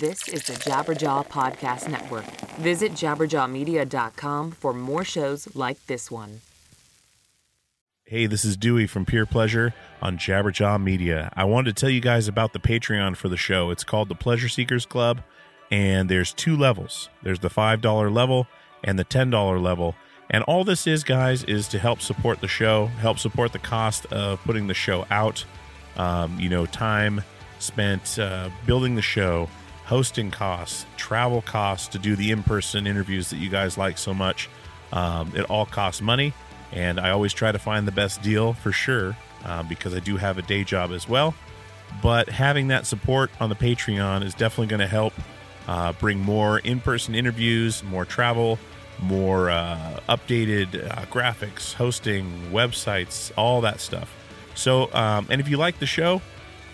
This is the Jabberjaw Podcast Network. Visit jabberjawmedia.com for more shows like this one. Hey, this is Dewey from Pure Pleasure on Jabberjaw Media. I wanted to tell you guys about the Patreon for the show. It's called the Pleasure Seekers Club, and there's two levels. There's the $5 level and the $10 level. And all this is, guys, is to help support the show, help support the cost of putting the show out. Um, you know, time spent uh, building the show, hosting costs, travel costs to do the in person interviews that you guys like so much. Um, it all costs money, and I always try to find the best deal for sure uh, because I do have a day job as well. But having that support on the Patreon is definitely going to help uh, bring more in person interviews, more travel, more uh, updated uh, graphics, hosting, websites, all that stuff. So, um, and if you like the show,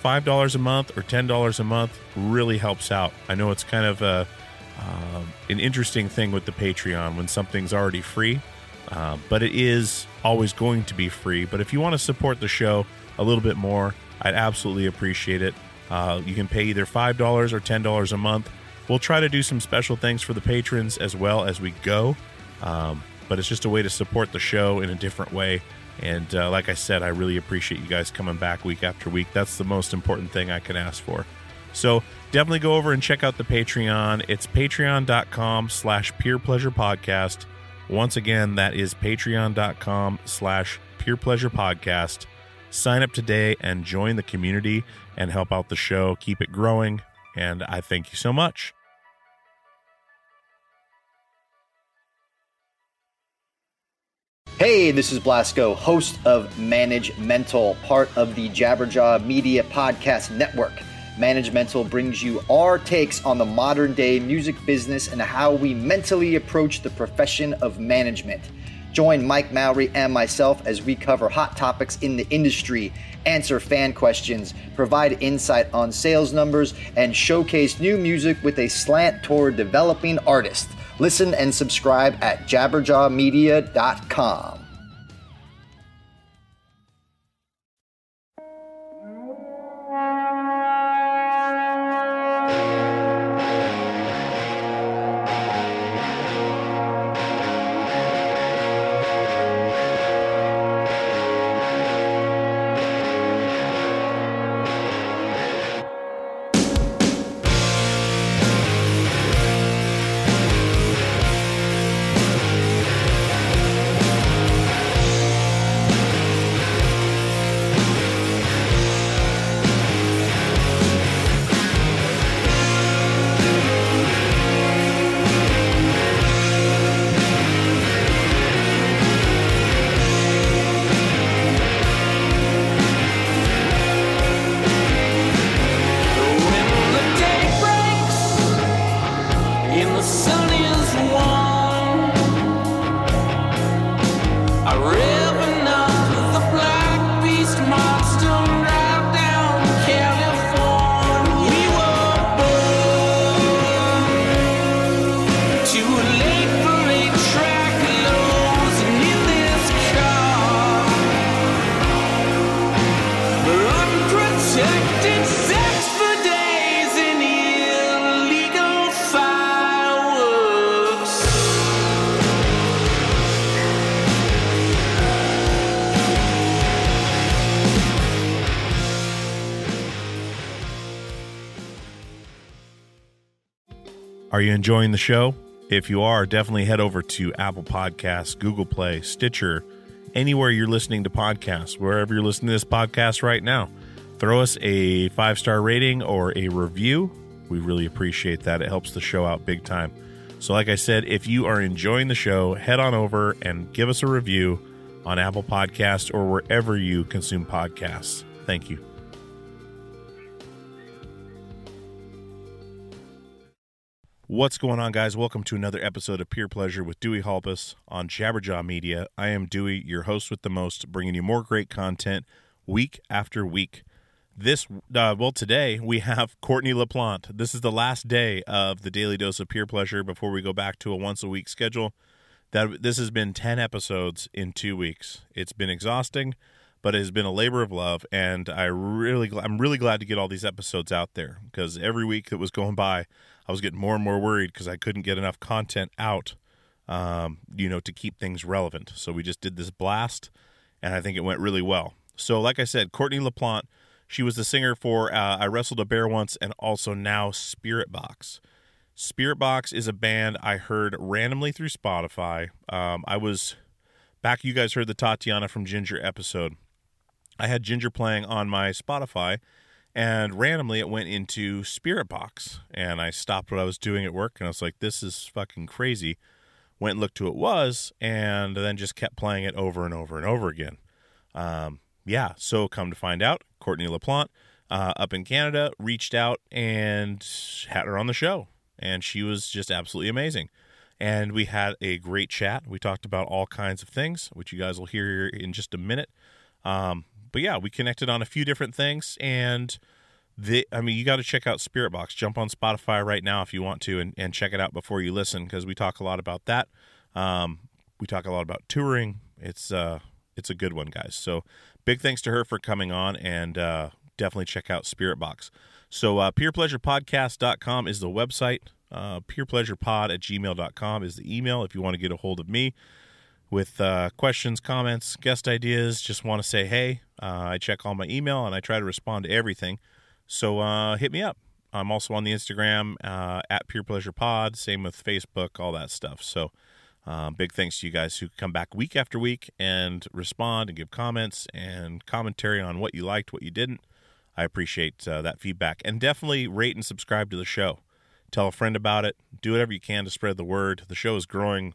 five dollars a month or ten dollars a month really helps out. I know it's kind of a um, an interesting thing with the Patreon when something's already free, uh, but it is always going to be free. But if you want to support the show a little bit more, I'd absolutely appreciate it. Uh, you can pay either five dollars or ten dollars a month. We'll try to do some special things for the patrons as well as we go, um, but it's just a way to support the show in a different way. And uh, like I said, I really appreciate you guys coming back week after week. That's the most important thing I can ask for. So definitely go over and check out the Patreon. It's patreon.com slash pure pleasure podcast. Once again, that is patreon.com slash pure pleasure podcast. Sign up today and join the community and help out the show. Keep it growing. And I thank you so much. Hey, this is Blasco, host of Manage Mental, part of the Jabberjaw Media Podcast Network. Manage Mental brings you our takes on the modern day music business and how we mentally approach the profession of management. Join Mike Mowery and myself as we cover hot topics in the industry, answer fan questions, provide insight on sales numbers, and showcase new music with a slant toward developing artists. Listen and subscribe at jabberjawmedia.com. Are you enjoying the show? If you are, definitely head over to Apple Podcasts, Google Play, Stitcher, anywhere you're listening to podcasts, wherever you're listening to this podcast right now. Throw us a five star rating or a review. We really appreciate that. It helps the show out big time. So, like I said, if you are enjoying the show, head on over and give us a review on Apple Podcasts or wherever you consume podcasts. Thank you. What's going on, guys? Welcome to another episode of Pure Pleasure with Dewey Halpus on Jabberjaw Media. I am Dewey, your host with the most, bringing you more great content week after week. This, uh, well, today we have Courtney LaPlante. This is the last day of the Daily Dose of Pure Pleasure before we go back to a once a week schedule. That this has been ten episodes in two weeks. It's been exhausting, but it has been a labor of love, and I really, I'm really glad to get all these episodes out there because every week that was going by, I was getting more and more worried because I couldn't get enough content out, um, you know, to keep things relevant. So we just did this blast, and I think it went really well. So, like I said, Courtney LaPlante, she was the singer for uh, I Wrestled a Bear Once and also now Spiritbox. Spirit Box is a band I heard randomly through Spotify. Um, I was back, you guys heard the Tatiana from Jinjer episode. I had Jinjer playing on my Spotify, and randomly it went into Spiritbox. And I stopped what I was doing at work, and I was like, this is fucking crazy. Went and looked who it was, and then just kept playing it over and over and over again. Um, yeah, so come to find out, Courtney LaPlante uh, up in Canada reached out and had her on the show, and she was just absolutely amazing. And we had a great chat. We talked about all kinds of things, which you guys will hear in just a minute. Um, but yeah, we connected on a few different things, and the I mean, you got to check out Spiritbox. Jump on Spotify right now if you want to, and, and check it out before you listen because we talk a lot about that. Um, we talk a lot about touring. It's uh, it's a good one, guys. So big thanks to her for coming on, and uh, definitely check out Spiritbox. So uh, purepleasurepodcast.com is the website. Uh, purepleasurepod at gmail.com is the email if you want to get a hold of me with uh, questions, comments, guest ideas. Just want to say hey. Uh, I check all my email and I try to respond to everything. So uh, hit me up. I'm also on the Instagram uh, at Pure Pleasure Pod. Same with Facebook, all that stuff. So um, big thanks to you guys who come back week after week and respond and give comments and commentary on what you liked, what you didn't. I appreciate uh, that feedback. And definitely rate and subscribe to the show. Tell a friend about it. Do whatever you can to spread the word. The show is growing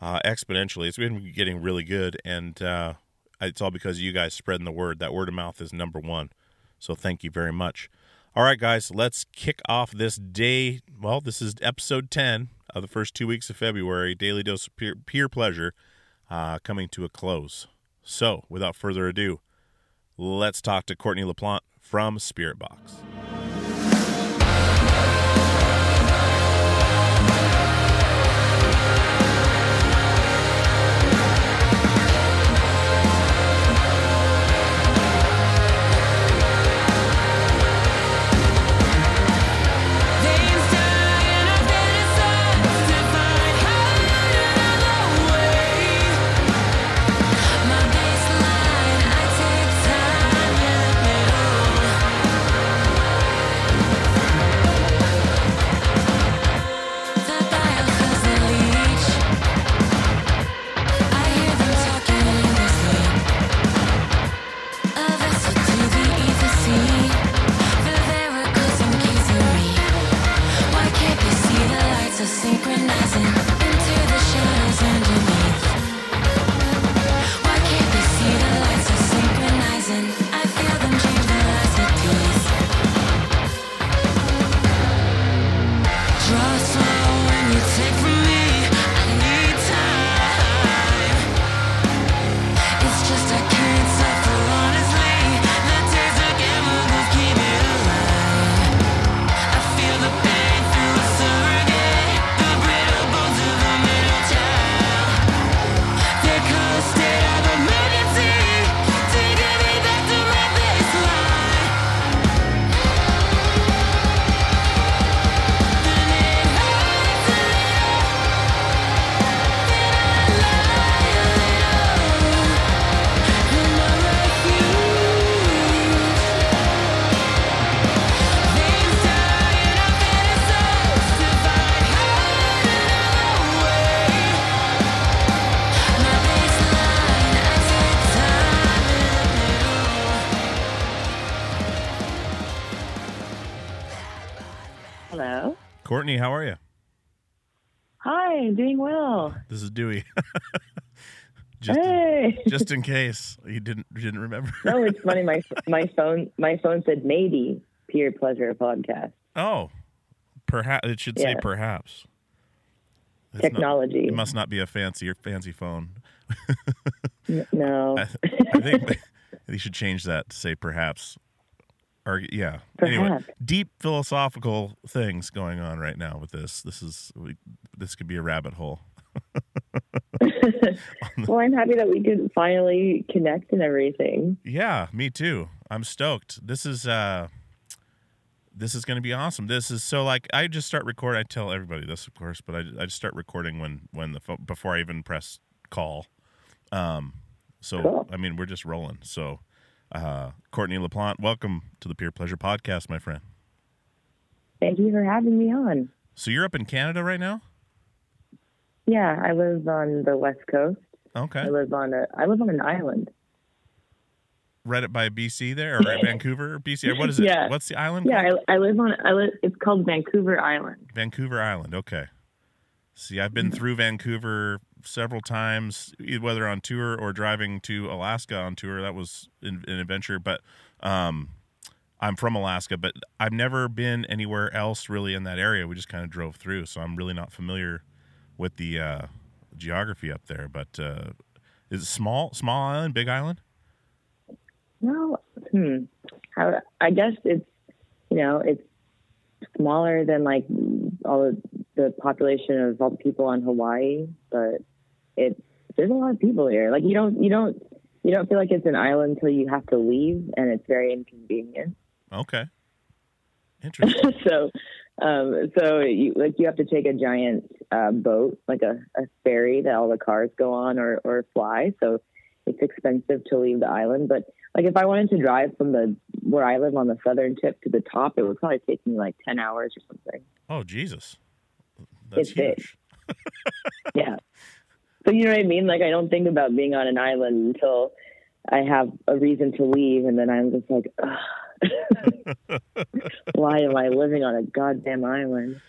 uh, exponentially. It's been getting really good, and uh, it's all because you guys spreading the word. That word of mouth is number one. So thank you very much. All right, guys, let's kick off this day. Well, this is episode 10 of the first two weeks of February, Daily Dose of Pure, pure Pleasure, uh, coming to a close. So, without further ado, let's talk to Courtney LaPlante from Spiritbox. Hello. Courtney, how are you? Hi, I'm doing well. This is Dewey. just, hey. just in case you didn't didn't remember. no, it's funny. My my phone my phone said maybe pure pleasure podcast Oh, perhaps it should say Yeah. perhaps. It's not- technology. it must not be a fancy or fancy phone. No, I, I think they, they should change that to say perhaps. Or yeah. Anyway, deep philosophical things going on right now with this. This is we, this could be a rabbit hole. well, I'm happy that we could finally connect and everything. Yeah, me too. I'm stoked. This is uh this is going to be awesome. This is so like I just start recording. I tell everybody this, of course, but I, I just start recording when when the phone before I even press call. Um, so Cool. I mean we're just rolling. So, uh, Courtney LaPlante, welcome to the Pure Pleasure Podcast, my friend. Thank you for having me on. So you're up in Canada right now? Yeah, I live on the west coast. Okay, I live on a I live on an island. right up by BC there or Vancouver, BC. Or what is it? Yeah. What's the island? Yeah. I, I live on I live. It's called Vancouver Island. Vancouver Island. Okay. See, I've been through Vancouver several times, whether on tour or driving to Alaska on tour. That was an, an adventure. But um, I'm from Alaska, but I've never been anywhere else really in that area. We just kind of drove through, so I'm really not familiar with the uh, geography up there. But uh, is it small, small island, big island? Well, hmm. How, I guess it's you know it's smaller than like all the, the population of all the people on Hawaii, but it's there's a lot of people here. Like you don't you don't you don't feel like it's an island until you have to leave, and it's very inconvenient. Okay. Interesting. so um so you like you have to take a giant uh, boat like a, a ferry that all the cars go on or or fly so it's expensive to leave the island but like if i wanted to drive from the where i live on the southern tip to the top it would probably take me like 10 hours or something oh Jesus, that's It's huge. yeah so you know what i mean like i don't think about being on an island until i have a reason to leave and then i'm just like why am i living on a goddamn island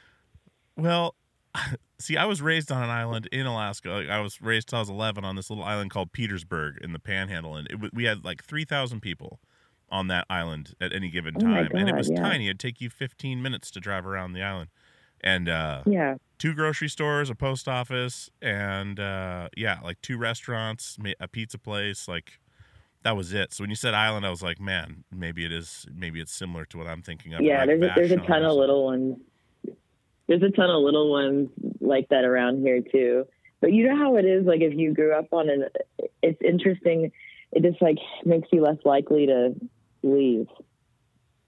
Well, see, I was raised on an island in Alaska. Like, I was raised till I was 11 on this little island called Petersburg in the Panhandle, and it, we had like 3,000 people on that island at any given Oh time, and it was yeah. tiny. It'd take you 15 minutes to drive around the island, and uh, yeah two grocery stores, a post office, and uh, yeah, like two restaurants, a pizza place, like. That was it. So when you said island, I was like, man, maybe it is. Maybe it's similar to what I'm thinking of. yeah like there's a, there's a ton of little ones there's a ton of little ones like that around here too but you know how it is like if you grew up on an it's interesting it just like makes you less likely to leave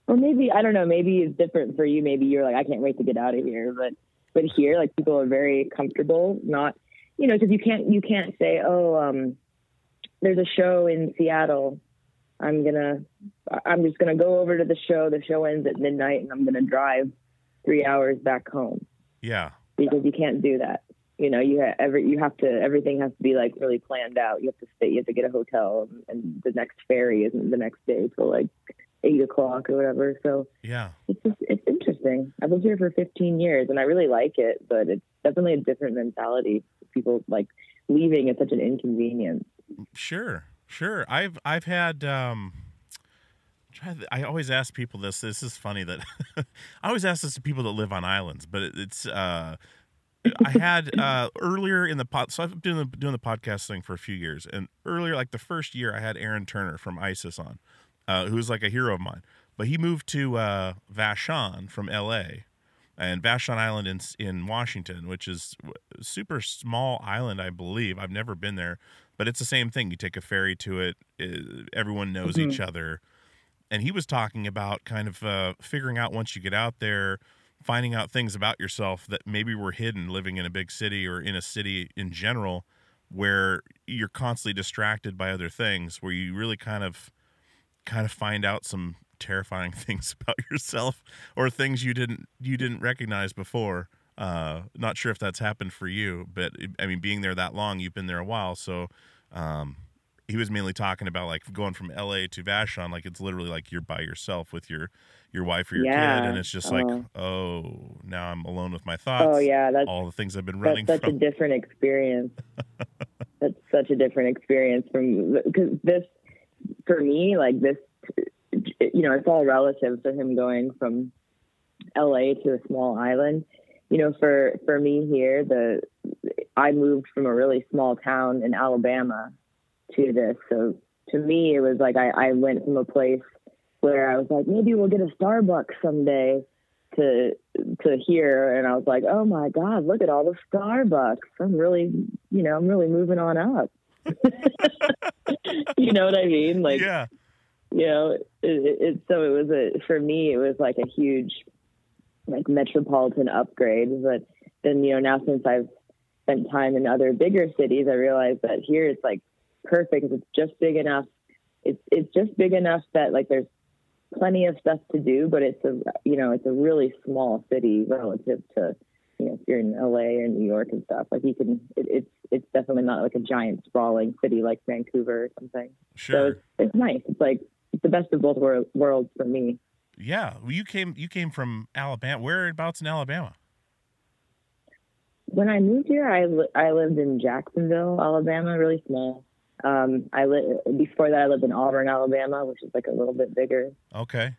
or maybe i don't know maybe it's different for you maybe you're like i can't wait to get out of here but but here like people are very comfortable not you know because you can't you can't say oh um there's a show in seattle i'm gonna I'm just going to go over to the show. The show ends at midnight, and I'm going to drive three hours back home Yeah, because you can't do that. You know, you have every you have to everything has to be like really planned out. You have to stay. You have to get a hotel, and the next ferry isn't the next day till like eight o'clock or whatever. So yeah. it's just it's interesting. I've lived here for 15 years, and I really like it, but it's definitely a different mentality. People like leaving is such an inconvenience. Sure, sure. I've I've had um I always ask people this. This is funny that I always ask this to people that live on islands, but it, it's uh I had uh earlier in the pod so I've been doing the, doing the podcast thing for a few years and earlier like the first year I had Aaron Turner from ISIS on uh who's like a hero of mine. But he moved to uh Vashon from LA and Vashon Island in in Washington, which is a super small island, I believe. I've never been there, but it's the same thing. You take a ferry to it. everyone knows each other, and he was talking about kind of uh, figuring out once you get out there, finding out things about yourself that maybe were hidden living in a big city or in a city in general, where you're constantly distracted by other things, where you really kind of kind of find out some terrifying things about yourself or things you didn't you didn't recognize before uh not sure if that's happened for you but i mean being there that long you've been there a while so um he was mainly talking about like going from la to vashon like it's literally like you're by yourself with your your wife or your Yeah. kid and it's just Oh. like oh now i'm alone with my thoughts Oh yeah, that's all the things i've been that's running such a different experience. that's such a different experience from because this for me like this you know it's all relative to him going from LA to a small island. You know, for for me here, the I moved from a really small town in Alabama to this. So to me, it was like I, I went from a place where I was like, maybe we'll get a Starbucks someday to to here, and I was like, oh my god, look at all the Starbucks. I'm really, you know, I'm really moving on up. you know what I mean? Like, yeah. You know, it, it, so it was a for me, it was like a huge like metropolitan upgrade. But then you know now since I've spent time in other bigger cities, I realized that here it's like perfect. It's just big enough. It's it's just big enough that like there's plenty of stuff to do, but it's a you know it's a really small city relative to you know if you're in LA or New York and stuff. Like you can it, it's it's definitely not like a giant sprawling city like Vancouver or something. So Sure. it's, it's nice. It's like it's the best of both wor- worlds for me. Yeah. Well, you came you came from Alabama. Whereabouts in Alabama? When I moved here, I li- I lived in Jacksonville, Alabama, really small. Um, I li- before that I lived in Auburn, Alabama, which is like a little bit bigger. Okay.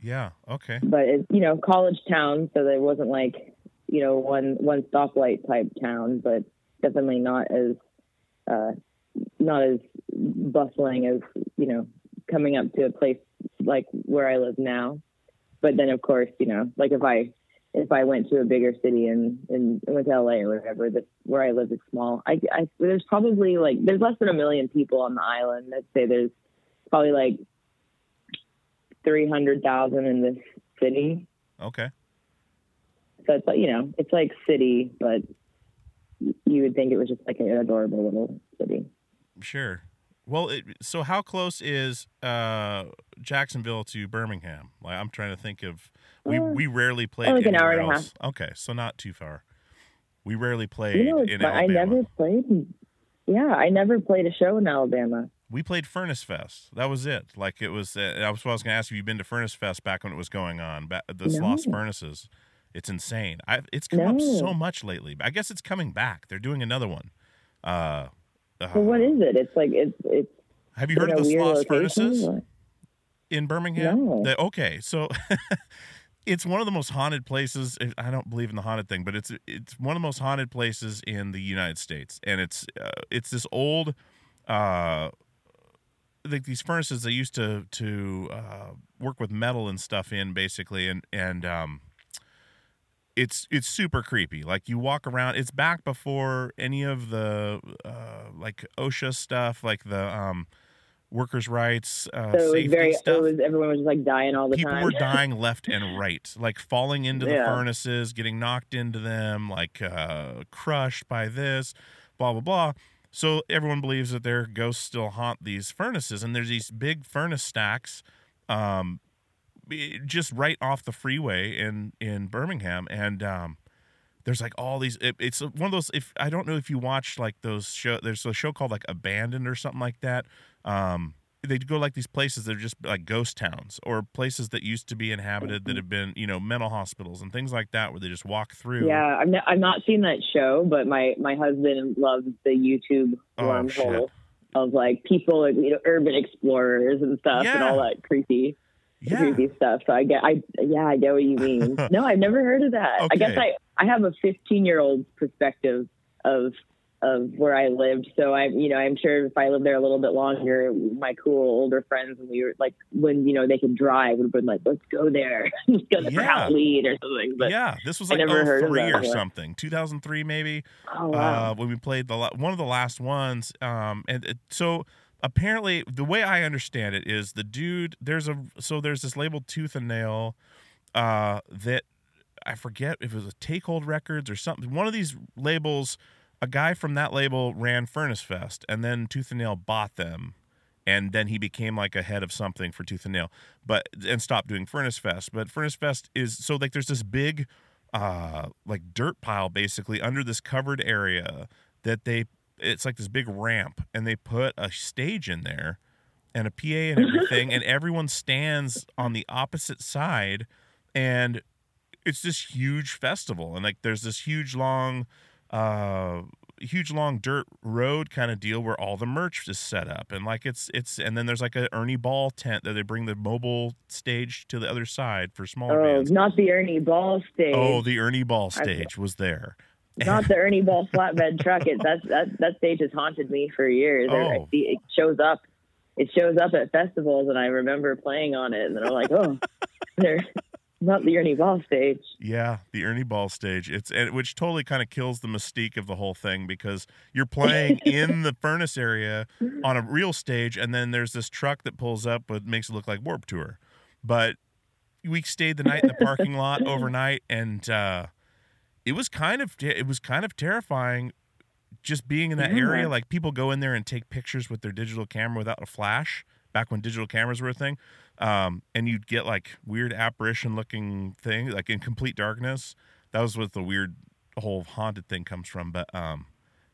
Yeah. Okay. but it's you know college town, so there wasn't like you know one one stoplight type town, but definitely not as uh, not as bustling as you know coming up to a place like where I live now. But then of course you know like if I if I went to a bigger city and and went to LA or whatever, that where I live is small. I, I there's probably like there's less than a million people on the island. I'd say there's probably like three hundred thousand in this city. Okay. So it's like you know, it's like city, but you would think it was just like an adorable little city. Sure. Well, it, so how close is uh, Jacksonville to Birmingham? Like, I'm trying to think of. We Uh, we rarely played like an hour and a else. Okay, so not too far. We rarely played You know, in fun. I never played. Yeah, I never played a show in Alabama. We played Furnace Fest. That was it. Like it was. Uh, I was, I was going to ask if you've been to Furnace Fest back when it was going on. Back, the No. Sloss Furnaces. It's insane. I, it's come up so much lately. I guess it's coming back. They're doing another one. Uh, uh, So what is it? It's like it's it's have you heard of the location. Furnaces? or- in Birmingham? No. Okay, so it's one of the most haunted places. I don't believe in the haunted thing, but it's it's one of the most haunted places in the United States, and it's uh, it's this old, uh, like these furnaces they used to to uh, work with metal and stuff in, basically, and and um. It's it's super creepy. Like you walk around. It's back before any of the uh, like OSHA stuff, like the um, workers' rights, uh, So it safety was very. stuff was everyone was just like dying all the people time. People were dying left and right like falling into the furnaces getting knocked into them like uh crushed by this blah blah blah so everyone believes that their ghosts still haunt these furnaces and there's these big furnace stacks um just right off the freeway in in birmingham and um there's like all these it, it's one of those if i don't know if you watch like those show there's a show called like abandoned or something like that. Um they go like these places that are just like ghost towns or places that used to be inhabited that have been you know mental hospitals and things like that where they just walk through. Yeah, I've, n- I've not seen that show, but my my husband loves the YouTube Oh, wormhole shit. of like people, you know, urban explorers and stuff, and all that creepy, yeah creepy stuff. So I get, I yeah, I get what you mean. no, I've never heard of that. I guess I I have a 15 year old perspective of of where I lived. So I'm, you know, I'm sure if I lived there a little bit longer, my cool older friends, and we were like, when you know they could drive, would have been like, let's go there, let's go there for Yeah. Or something. But yeah this was I like never heard of 03 that or something 2003 maybe oh wow, uh, when we played the one of the last ones. Um, and it, so apparently, the way I understand it is the dude. There's a so there's this label Tooth and Nail uh, that I forget if it was a Takehold Records or something. One of these labels, a guy from that label ran Furnace Fest, and then Tooth and Nail bought them. And then he became like a head of something for Tooth and Nail, but and stopped doing Furnace Fest. But Furnace Fest is so like there's this big uh like dirt pile basically under this covered area that they it's like this big ramp and they put a stage in there and a PA and everything and everyone stands on the opposite side and it's this huge festival and like there's this huge long uh huge long dirt road kind of deal where all the merch is set up and like it's it's and then there's like a Ernie Ball tent that they bring the mobile stage to the other side for smaller oh, bands. not the Ernie Ball stage. Oh, the Ernie Ball stage was there. Not the Ernie Ball flatbed truck. It that that that stage has haunted me for years. I Oh. see it shows up. It shows up at festivals, and I remember playing on it, and then I'm like, oh, there, Not the Ernie Ball stage. Yeah, the Ernie Ball stage. It's which totally kind of kills the mystique of the whole thing because you're playing in the furnace area on a real stage, and then there's this truck that pulls up, but makes it look like Warped Tour. But we stayed the night in the parking lot overnight, and uh, it was kind of it was kind of terrifying just being in that Yeah. area. Like people go in there and take pictures with their digital camera without a flash. Back when digital cameras were a thing, um, and you'd get like weird apparition looking thing, like in complete darkness. That was what the weird whole haunted thing comes from. But um,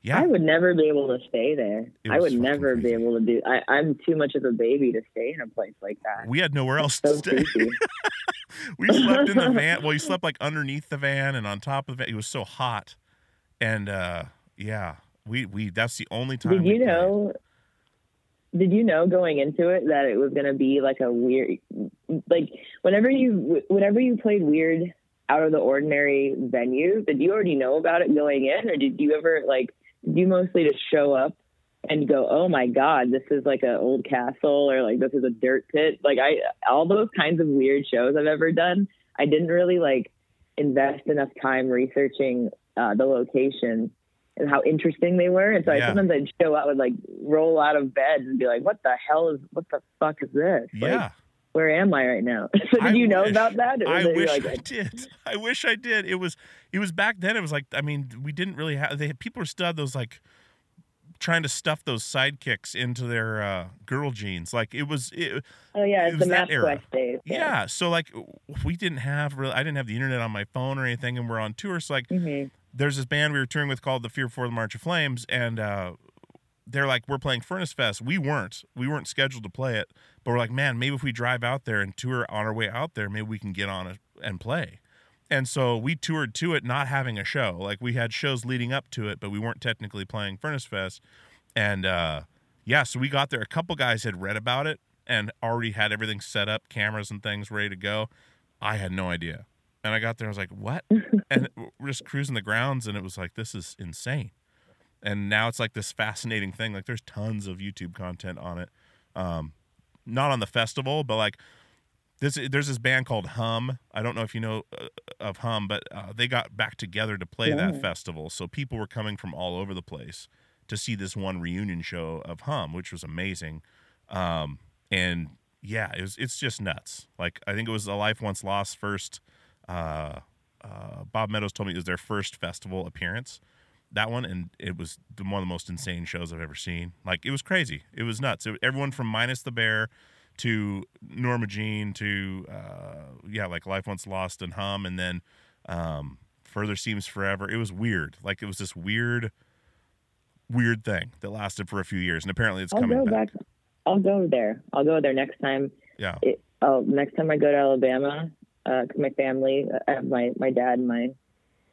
yeah, I would never be able to stay there. I would never be able to do. I, I'm too much of a baby to stay in a place like that. we had nowhere else to stay. we slept in the van. Well, you slept like underneath the van and on top of it. It was so hot, and uh, yeah, we we that's the only time. Did you know? Did you know going into it that it was going to be like a weird, like whenever you whenever you played weird out of the ordinary venues, did you already know about it going in, or did you ever like? You mostly just show up and go, "Oh my God, this is like an old castle," or like this is a dirt pit? Like I, all those kinds of weird shows I've ever done, I didn't really like invest enough time researching uh, the location and how interesting they were. And so Yeah. I sometimes I'd show out, would like roll out of bed and be like, "What the hell is? What the fuck is this? Like, Yeah, where am I right now?" so did I you know about that? I wish like, I did. I wish I did. It was it was back then. It was like I mean we didn't really have. They people were still had those like trying to stuff those sidekicks into their uh, girl jeans. Like it was. It, oh yeah, it it's was the that era. Days. yeah. So like we didn't have really. I didn't have the internet on my phone or anything, and we're on tour. So like hmm there's this band we were touring with called the Fear Before the March of Flames, and uh, they're like, we're playing Furnace Fest. We weren't. We weren't scheduled to play it, but we're like, man, maybe if we drive out there and tour on our way out there, maybe we can get on it and play. And so we toured to it, not having a show. Like we had shows leading up to it, but we weren't technically playing Furnace Fest. And uh, yeah, so we got there. A couple guys had read about it and already had everything set up, cameras and things ready to go. I had no idea. And I got there, I was like, what? and we're just cruising the grounds, and it was like, this is insane. And now it's like this fascinating thing. Like, there's tons of YouTube content on it. Um, not on the festival, but like, this, there's this band called Hum. I don't know if you know uh, of Hum, but uh, they got back together to play that festival. So people were coming from all over the place to see this one reunion show of Hum, which was amazing. Um, and yeah, it was it's just nuts. Like I think it was a Life Once Lost first. Uh, uh, Bob Meadows told me it was their first festival appearance. That one, and it was one of the most insane shows I've ever seen. Like it was crazy. It was nuts. It, everyone from minus the bear to Norma Jean to uh, yeah, like Life Once Lost and Hum, and then um, Further Seems Forever. It was weird. Like it was this weird, weird thing that lasted for a few years, and apparently it's I'll coming go back. I'll go there. I'll go there next time. Yeah. It, oh, next time I go to Alabama, uh my family, I have my my dad and my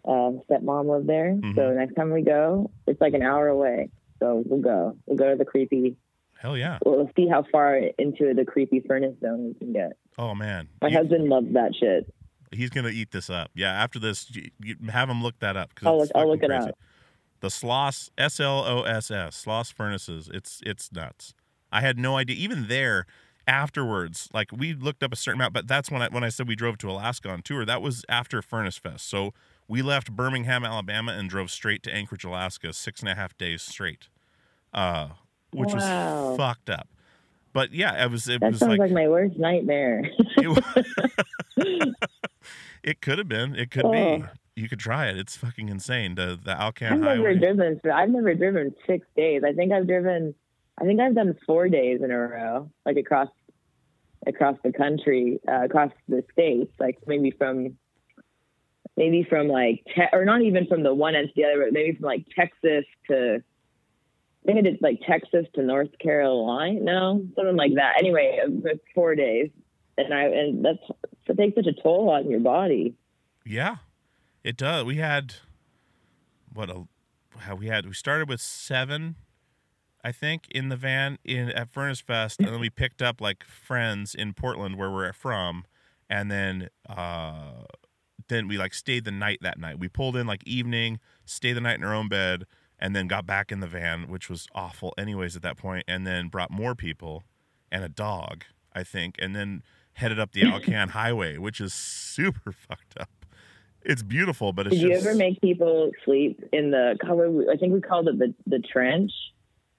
uh, stepmom lived there. Mhm. So next time we go, it's like an hour away. So we'll go. We'll go to the creepy. Hell yeah. We'll see how far into the creepy furnace zone we can get. Oh man. My You- husband loves that shit. he's gonna eat this up. Yeah, after this, you, you have him look that up. 'cause I'll look- I'll look it crazy. up. The Sloss S L O S S Sloss furnaces. It's it's nuts. I had no idea. Even there, afterwards, like we looked up a certain amount, but that's when I when I said we drove to Alaska on tour. That was after Furnace Fest. So we left Birmingham, Alabama, and drove straight to Anchorage, Alaska, six and a half days straight, uh, which Wow. was fucked up. But yeah, it was it That was sounds like, like, my worst nightmare. it, it could have been. It could Oh. be. You could try it. It's fucking insane. The the Alcan I've never driven. I've never driven six days. I think I've driven. I think I've done four days in a row, like across across the country, uh, across the states, like maybe from maybe from like te- or not even from the one end to the other, but maybe from like Texas to. maybe think I did like Texas to North Carolina. No, something like that. Anyway, it four days, and I and that's it takes such a toll on your body. Yeah, it does. We had what a how we had. We started with seven, I think, in the van in at Furnace Fest, and then we picked up like friends in Portland where we're from, and then uh, then we like stayed the night that night. We pulled in like evening, stayed the night in our own bed, and then got back in the van, which was awful anyways at that point, and then brought more people and a dog, I think, and then headed up the Alcan Highway, which is super fucked up. It's beautiful, but it's Did you ever make people sleep in the color? I think we called it the the trench.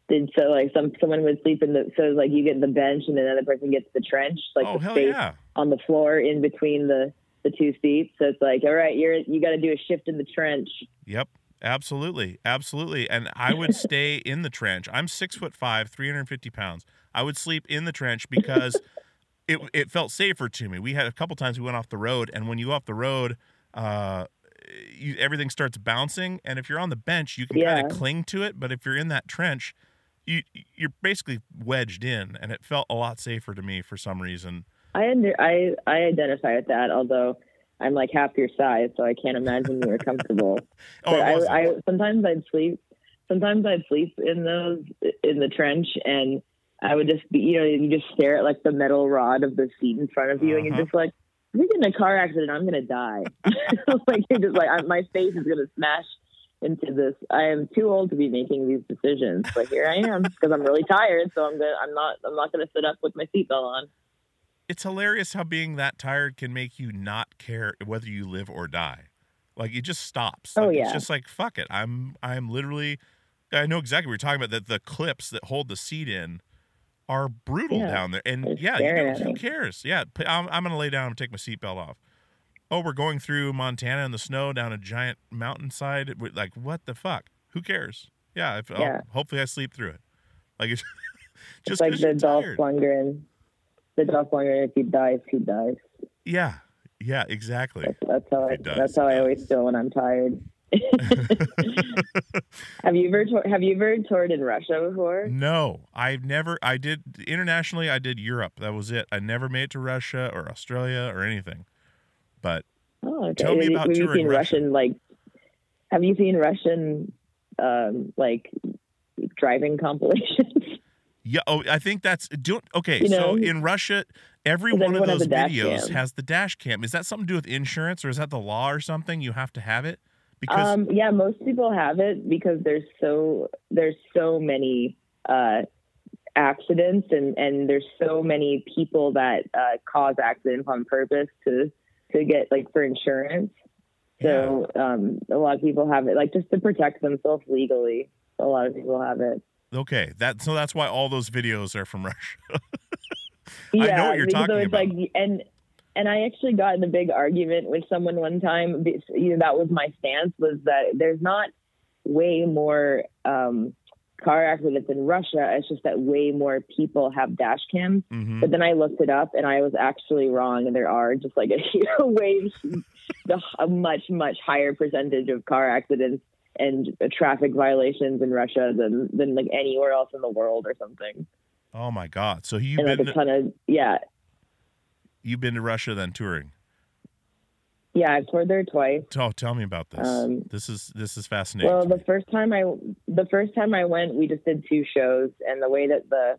Did so like some someone would sleep in the so like you get the bench and then another person gets the trench like oh the hell space yeah. on the floor in between the the two seats. So it's like all right, you're you got to do a shift in the trench. Yep, absolutely, absolutely. And I would stay in the trench. I'm six foot five, 350 pounds. I would sleep in the trench because it it felt safer to me. We had a couple times we went off the road, and when you go off the road, uh, you, everything starts bouncing. And if you're on the bench, you can kind of cling to it. But if you're in that trench, you you're basically wedged in, and it felt a lot safer to me for some reason. I under I I identify with that, although I'm like half your size, so I can't imagine you were comfortable. Oh, but I. I sometimes I'd sleep. Sometimes I'd sleep in those in the trench, and I would just be, you know, you just stare at like the metal rod of the seat in front of you, and Uh-huh. you're just like, if we get in a car accident, I'm gonna die. like you're just like, I, my face is gonna smash into this. I am too old to be making these decisions, but here I am because I'm really tired. So I'm gonna, I'm not, I'm not gonna sit up with my seatbelt on. It's hilarious how being that tired can make you not care whether you live or die. Like it just stops. Oh, Like, yeah. It's just like fuck it. I'm I'm literally. I know exactly what you're talking about. That the clips that hold the seat in are brutal Yeah. down there, and They're yeah, you know, who cares? Yeah, I'm, I'm gonna lay down and take my seatbelt off. Oh, we're going through Montana in the snow down a giant mountainside. Like what the fuck? Who cares? Yeah, if, I'll- Yeah. hopefully I sleep through it. Like it's It's just like 'cause the Dolph. Lundgren. The Dolph Lundgren, if he dies, he dies. Yeah, yeah, exactly. That's, that's how I. Does, that's how I always feel when I'm tired. have you ever have you ever toured in Russia before? No, I've never. I did internationally. I did Europe. That was it. I never made it to Russia or Australia or anything. But Oh, okay. Tell me have, about have you seen Russia. Russian like? Have you seen Russian um, like driving compilations? yeah, oh, I think that's do Okay, You so know? in Russia, every one of those videos cam. has the dash cam. Is that something to do with insurance or is that the law or something? You have to have it because Um, yeah, most people have it because there's so there's so many uh, accidents and and there's so many people that uh, cause accidents on purpose to to get like for insurance. So um, a lot of people have it like just to protect themselves legally. A lot of people have it. Okay, that so that's why all those videos are from Russia. Yeah, I know what you're talking it's about. like and and I actually got in a big argument with someone one time. You know, that was my stance was that there's not way more um, car accidents in Russia. It's just that way more people have dash cams. hmm But then I looked it up, and I was actually wrong. And there are just like a you know, way the a much much higher percentage of car accidents and traffic violations in Russia than than like anywhere else in the world or something. Oh my god! So you've and like been a ton of yeah you've been to Russia then touring? yeah I've toured there twice. Oh, tell me about this. Um, this is this is fascinating. Well, the first time I the first time I went, we just did two shows, and the way that the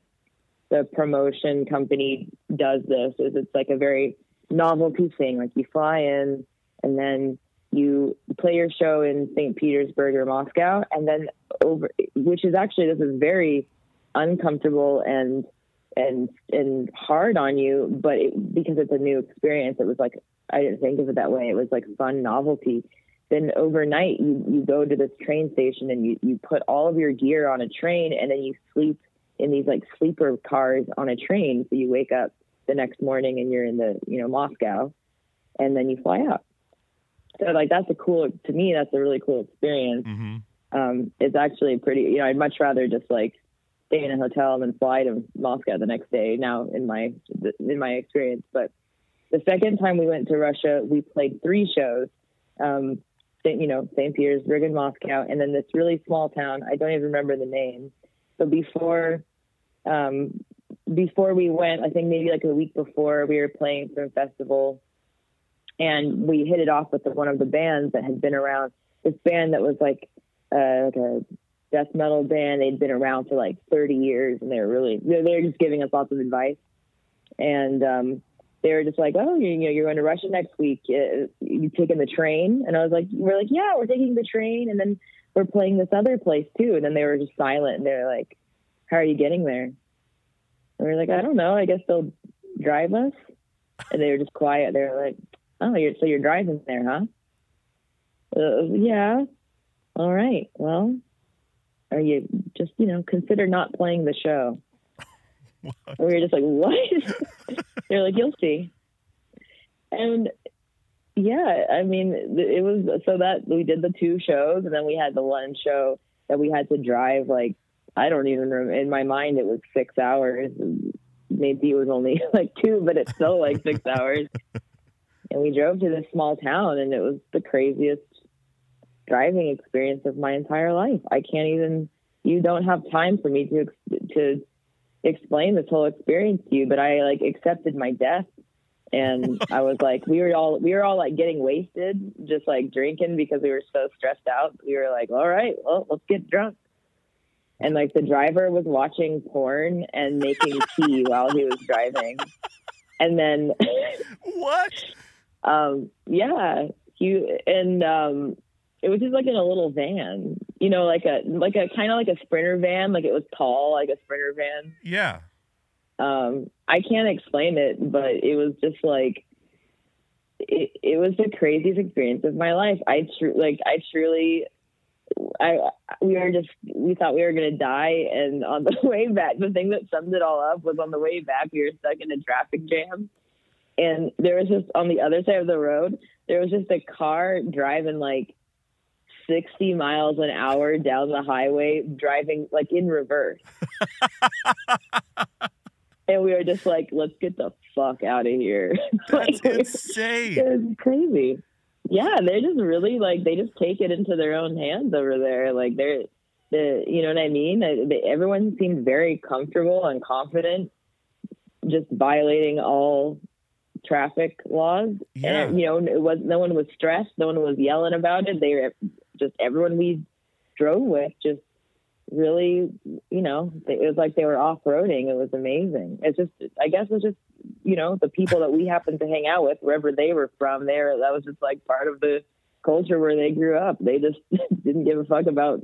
the promotion company does this is it's like a very novelty thing. Like you fly in, and then you play your show in St. Petersburg or Moscow, and then over, which is actually this is very uncomfortable and and and hard on you, but it, because it's a new experience, it was like I didn't think of it that way. It was like fun novelty then overnight you, you go to this train station and you, you put all of your gear on a train and then you sleep in these like sleeper cars on a train so you wake up the next morning and you're in the you know moscow and then you fly out so like that's a cool to me that's a really cool experience. Mhm. um, it's actually pretty you know i'd much rather just like stay in a hotel and fly to moscow the next day now in my in my experience. But the second time we went to russia we played three shows um, you know st petersburg and moscow and then this really small town i don't even remember the name. So before um, before we went i think maybe like a week before we were playing for a festival and we hit it off with the, one of the bands that had been around this band that was like uh, like a death metal band. They'd been around for like 30 years and they were really they were just giving us lots of advice. And um they were just like oh you, you know you're going to russia next week. Uh, you taking the train? And i was like we're like yeah we're taking the train. And then we're playing this other place too. And then they were just silent and they're like how are you getting there? And we are like i don't know. I guess they'll drive us. And they were just quiet. They were like, "Oh, you're so you're driving there, huh?" Uh, yeah. All right. Well, are you just you know consider not playing the show? What? We were just like, what? They're like, you'll see. And yeah, I mean, it was so that we did the two shows, and then we had the one show that we had to drive like I don't even remember. In my mind, it was six hours. Maybe it was only like two, but it's still like six hours. And we drove to this small town, and it was the craziest driving experience of my entire life. I can't even. You don't have time for me to to explain this whole experience to you, but I like accepted my death. And I was like, we were all we were all like getting wasted, just like drinking because we were so stressed out. We were like, all right, well, let's get drunk. And like the driver was watching porn and making tea while he was driving. And then What? um yeah he and um it was just like in a little van you know like a like a kind of like a sprinter van like it was tall like a sprinter van. Yeah. um i can't explain it but it was just like it, it was the craziest experience of my life. I tr- like i truly i we were just we thought we were going to die and on the way back the thing that summed it all up was on the way back we were stuck in a traffic jam and there was just on the other side of the road there was just a car driving like 60 miles an hour down the highway driving like in reverse. And we were just like let's get the fuck out of here. That's Like, insane. it's crazy. Yeah they're just really like they just take it into their own hands over there. Like they're the you know what i mean? Everyone seemed very comfortable and confident just violating all traffic laws. Yeah. and you know it was no one was stressed. No one was yelling about it. They were just everyone we drove with just really you know it was like they were off-roading. It was amazing. It's just i guess it's just you know the people that we happened to hang out with wherever they were from there that was just like part of the culture where they grew up. They just didn't give a fuck about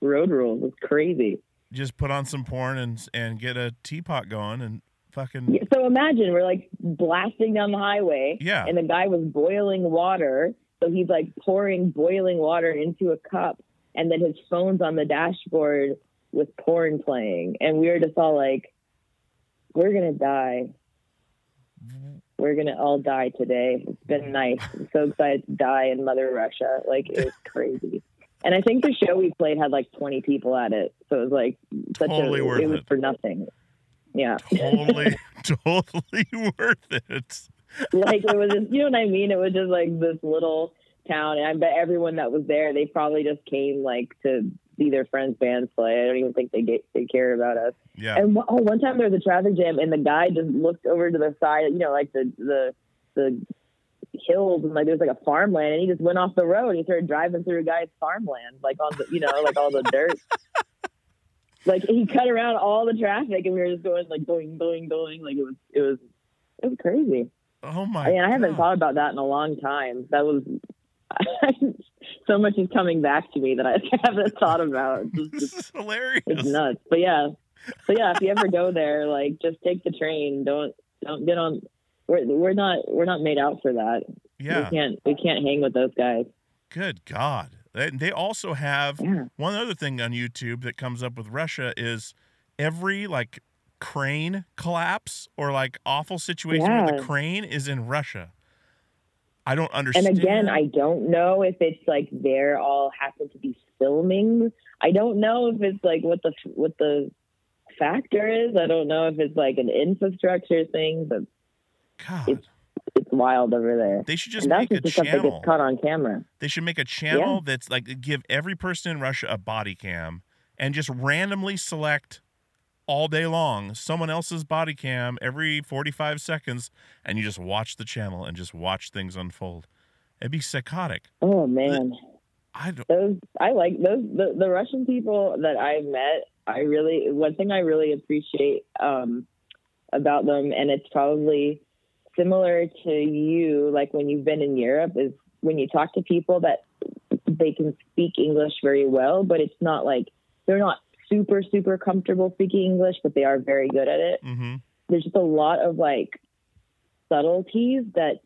road rules. It's crazy. Just put on some porn and and get a teapot going and fucking so imagine we're like blasting down the highway Yeah. and the guy was boiling water. So he's like pouring boiling water into a cup and then his phone's on the dashboard with porn playing. And we were just all like we're gonna die. We're gonna all die today. It's been nice. I'm so excited to die in mother russia. Like it was crazy. And i think the show we played had like 20 people at it. So it was like such Totally a worth it was it. for nothing yeah totally totally worth it. like it was just, you know what I mean? It was just like this little town, and I bet everyone that was there, they probably just came like to see their friends' bands play. I don't even think they get they care about us. Yeah. And oh, one time there was a traffic jam, and the guy just looked over to the side, you know, like the the the hills, and like there's like a farmland, and he just went off the road. And he started driving through a guy's farmland, like on the you know like all the dirt. Like he cut around all the traffic, and we were just going like going going going. Like it was it was it was crazy. Oh my I mean, I haven't God. thought about that in a long time. That was so much is coming back to me that I haven't thought about. It's, This is hilarious. it's nuts. But yeah, so yeah, if you ever go there, like just take the train. Don't don't get on. We're we're not we're not made out for that. Yeah. We can't we can't hang with those guys. Good God. They, they also have Yeah. one other thing on YouTube that comes up with Russia is every like crane collapse or like awful situation where the Yeah. crane is in Russia. I don't understand. And again, I don't know if it's like they're all happen to be filming. I don't know if it's like what the what the factor is. I don't know if it's like an infrastructure thing, but God, it's it's wild over there. they should just make a just the channel. caught on camera. They should make a channel that's like give every person in Russia a body cam and just randomly select all day long someone else's body cam every 45 seconds and you just watch the channel and just watch things unfold. It'd be psychotic. Oh man, I don't those I like those the, the Russian people that I've met. I really one thing I really appreciate um, about them, and it's probably similar to you. Like when you've been in Europe, is when you talk to people that they can speak English very well, but it's not like they're not super super comfortable speaking English, but they are very good at it. hmm there's just a lot of like subtleties that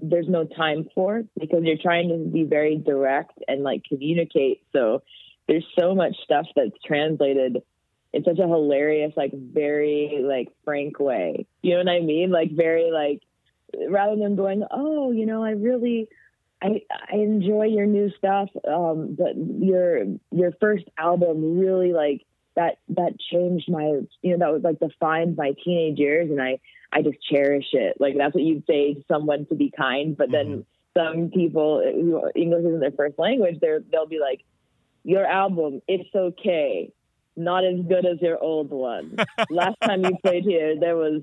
there's no time for because you're trying to be very direct and like communicate. So there's so much stuff that's translated in such a hilarious, like very like frank way. You know what I mean? Like very like rather than going, oh, you know, I really. I, I enjoy your new stuff, um, but your your first album really like that that changed my you know that was like defined my teenage years, and I I just cherish it. Like that's what you'd say to someone to be kind, but then some people who English isn't their first language, they're they'll be like, your album, it's okay, not as good as your old one. Last time you played here, there was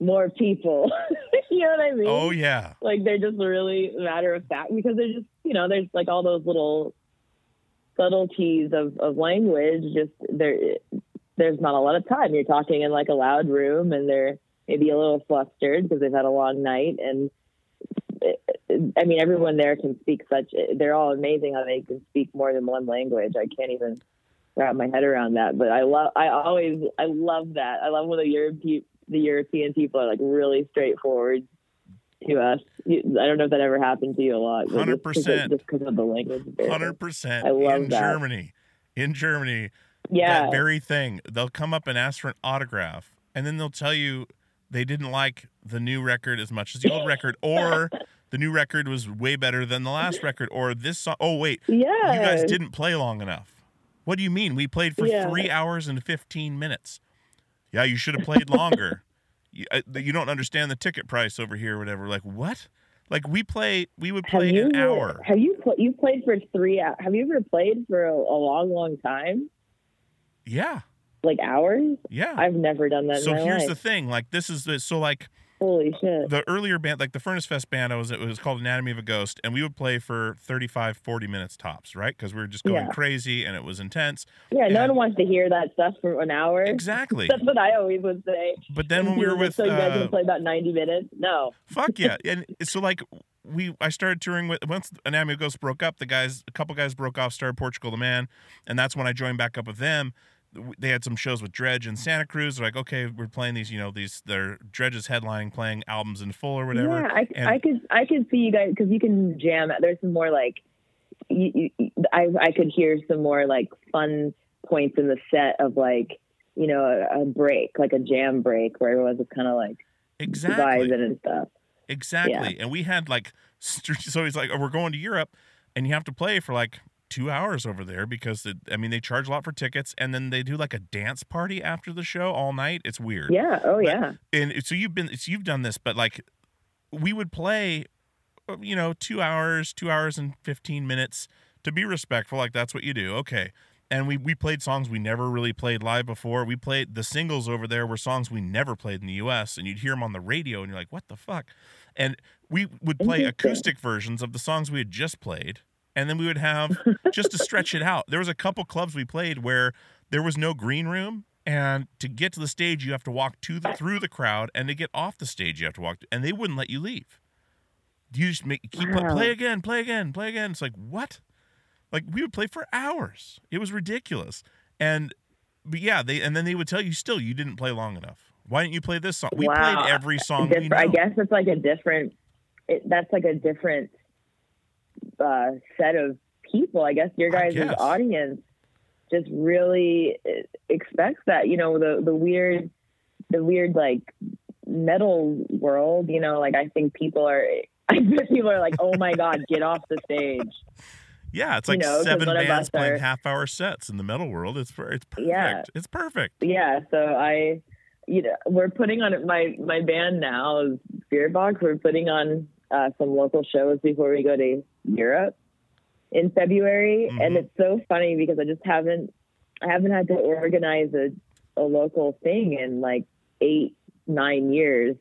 more people. you know what I mean? Oh yeah. like they're just really matter of fact because they're just you know there's like all those little subtleties of, of language just there there's not a lot of time you're talking in like a loud room and they're maybe a little flustered because they've had a long night and eh, i mean everyone there can speak such they're all amazing how they can speak more than one language i can't even wrap my head around that but i love i always i love that i love when the european the european people are like really straightforward to us i don't know if that ever happened to you a lot but just 'cause of- 100%. just because of the language. Hundred percent I love in that. Germany. In Germany, yeah that very thing. They'll come up and ask for an autograph, and then they'll tell you they didn't like the new record as much as the old record, or the new record was way better than the last record, or this song. Oh wait, yeah you guys didn't play long enough. What do you mean? We played for Yeah. three hours and fifteen minutes. Yeah, you should have played longer. you, uh, you don't understand the ticket price over here, or whatever. Like what? Like we play, we would play you an hour. have you pl- you played for three hou- have you ever played for a, a long long time Yeah, like hours yeah. i've never done that so in my here's life the thing like this is the so like holy shit. The earlier band like the furnace fest band i was it was called anatomy of a ghost and we would play for 35 40 minutes tops right? Because we were just going Yeah. crazy and it was intense. Yeah no one wants to hear that stuff for an hour. Exactly. That's what i always would say. But then when we were with so you guys uh, can play about 90 minutes? No. Fuck yeah. And so like we i started touring with once anatomy of a ghost broke up the guys a couple guys broke off started portugal the man and that's when i joined back up with them they had some shows with Dredg in Santa Cruz. They're like, okay, we're playing these, you know, these. They're Dredg's headlining, playing albums in full or whatever. yeah i, and- I could i could see you guys because you can jam there's some more like you, you, I, I could hear some more like fun points in the set of like you know a, a break like a jam break where everyone's just kind of like exactly. vibing and stuff Exactly. And we had like, so he's like, oh, we're going to Europe and you have to play for like two hours over there because, it, I mean, they charge a lot for tickets and then they do like a dance party after the show all night. It's weird. yeah oh But- yeah And so you've been, so you've done this, but like we would play, uh, you know, two hours, two hours and 15 minutes to be respectful. Like that's what you do. Okay. And we, we played songs we never really played live before. We played the singles over there were songs we never played in the US and you'd hear them on the radio and you're like, what the fuck? And we would play acoustic versions of the songs we had just played. And then we would have just to stretch it out. There was a couple clubs we played where there was no green room. And to get to the stage, you have to walk to the, through the crowd, and to get off the stage, you have to walk. And they wouldn't let you leave. You just make keep play, Wow. play again, play again, play again. It's like what? Like we would play for hours. It was ridiculous. And but yeah, they and then they would tell you still you didn't play long enough. Why didn't you play this song? We Wow. played every song we I guess it's like a different. It, that's like a different uh, set of people. I guess your guys' guess. audience just really uh, expects that. You know, the the weird, the weird like metal world. You know, like I think people are. I bet people are like, "Oh my god, get off the stage!" Yeah, it's you like seven bands playing are- half hour sets in the metal world. It's it's perfect. Yeah. It's perfect. yeah so i you know we're putting on my my band now is Spiritbox we're putting on uh, some local shows before we go to europe in february. And Mhm. it's so funny because i just haven't i haven't had to organize a, a local thing in like eight nine years.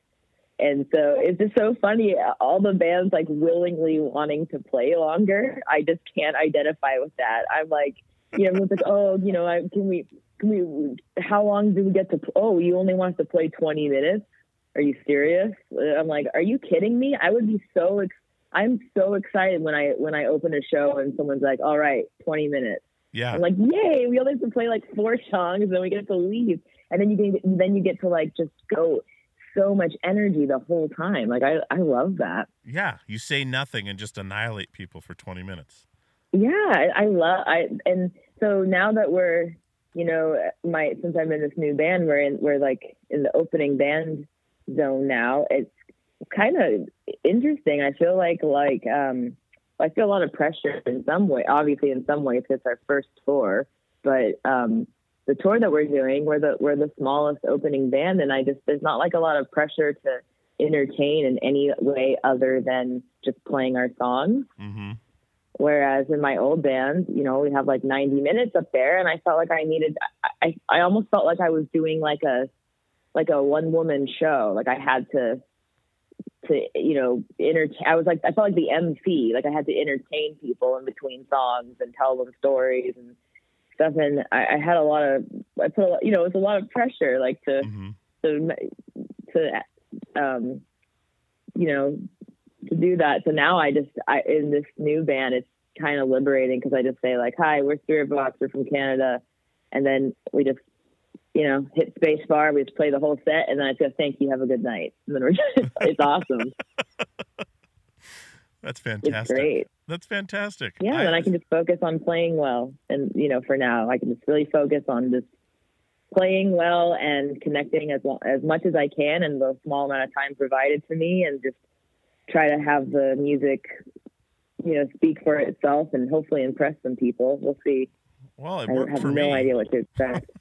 And so it's just so funny all the bands like willingly wanting to play longer. I just can't identify with that. I'm like you know everyone's like oh you know I, can we can we how long do we get to oh you only want us to play 20 minutes? Are you serious? I'm like are you kidding me? I would be so ex- i'm so excited when i when i open a show and someone's like all right 20 minutes Yeah. I'm like, yay, we only have to play like four songs and then we get to leave. And then you can then you get to like just go so much energy the whole time. Like I, I love that. Yeah, you say nothing and just annihilate people for 20 minutes. Yeah, I, I love I and so now that we're you know my since I'm in this new band we're in we're like in the opening band zone now. It's kind of interesting. I feel like like um I feel a lot of pressure in some way. Obviously, in some ways, it's our first tour, but um the tour that we're doing, we're the we're the smallest opening band, and I just there's not like a lot of pressure to entertain in any way other than just playing our songs. Mm-hmm. Whereas in my old band, you know, we have like 90 minutes up there, and I felt like I needed, I, I almost felt like I was doing like a, like a one woman show. Like I had to, to you know, entertain. I was like, I felt like the MC. Like I had to entertain people in between songs and tell them stories and stuff. And I, I had a lot of, I put, a lot, you know, it was a lot of pressure, like to, Mm-hmm. to, to, um, you know, to do that. So now I just, I, in this new band, it's kind of liberating because I just say like, hi, we're Spiritbox, we're from Canada. And then we just, you know, hit space bar, we just play the whole set and then I go, thank you, have a good night. And then we're just, it's awesome. That's fantastic. It's great. That's fantastic. Yeah. then I can just focus on playing well. And, you know, for now, I can just really focus on just playing well and connecting as, well, as much as I can in the small amount of time provided to me and just try to have the music, you know, speak for itself and hopefully impress some people. We'll see. Well, it I have no me. idea what to expect.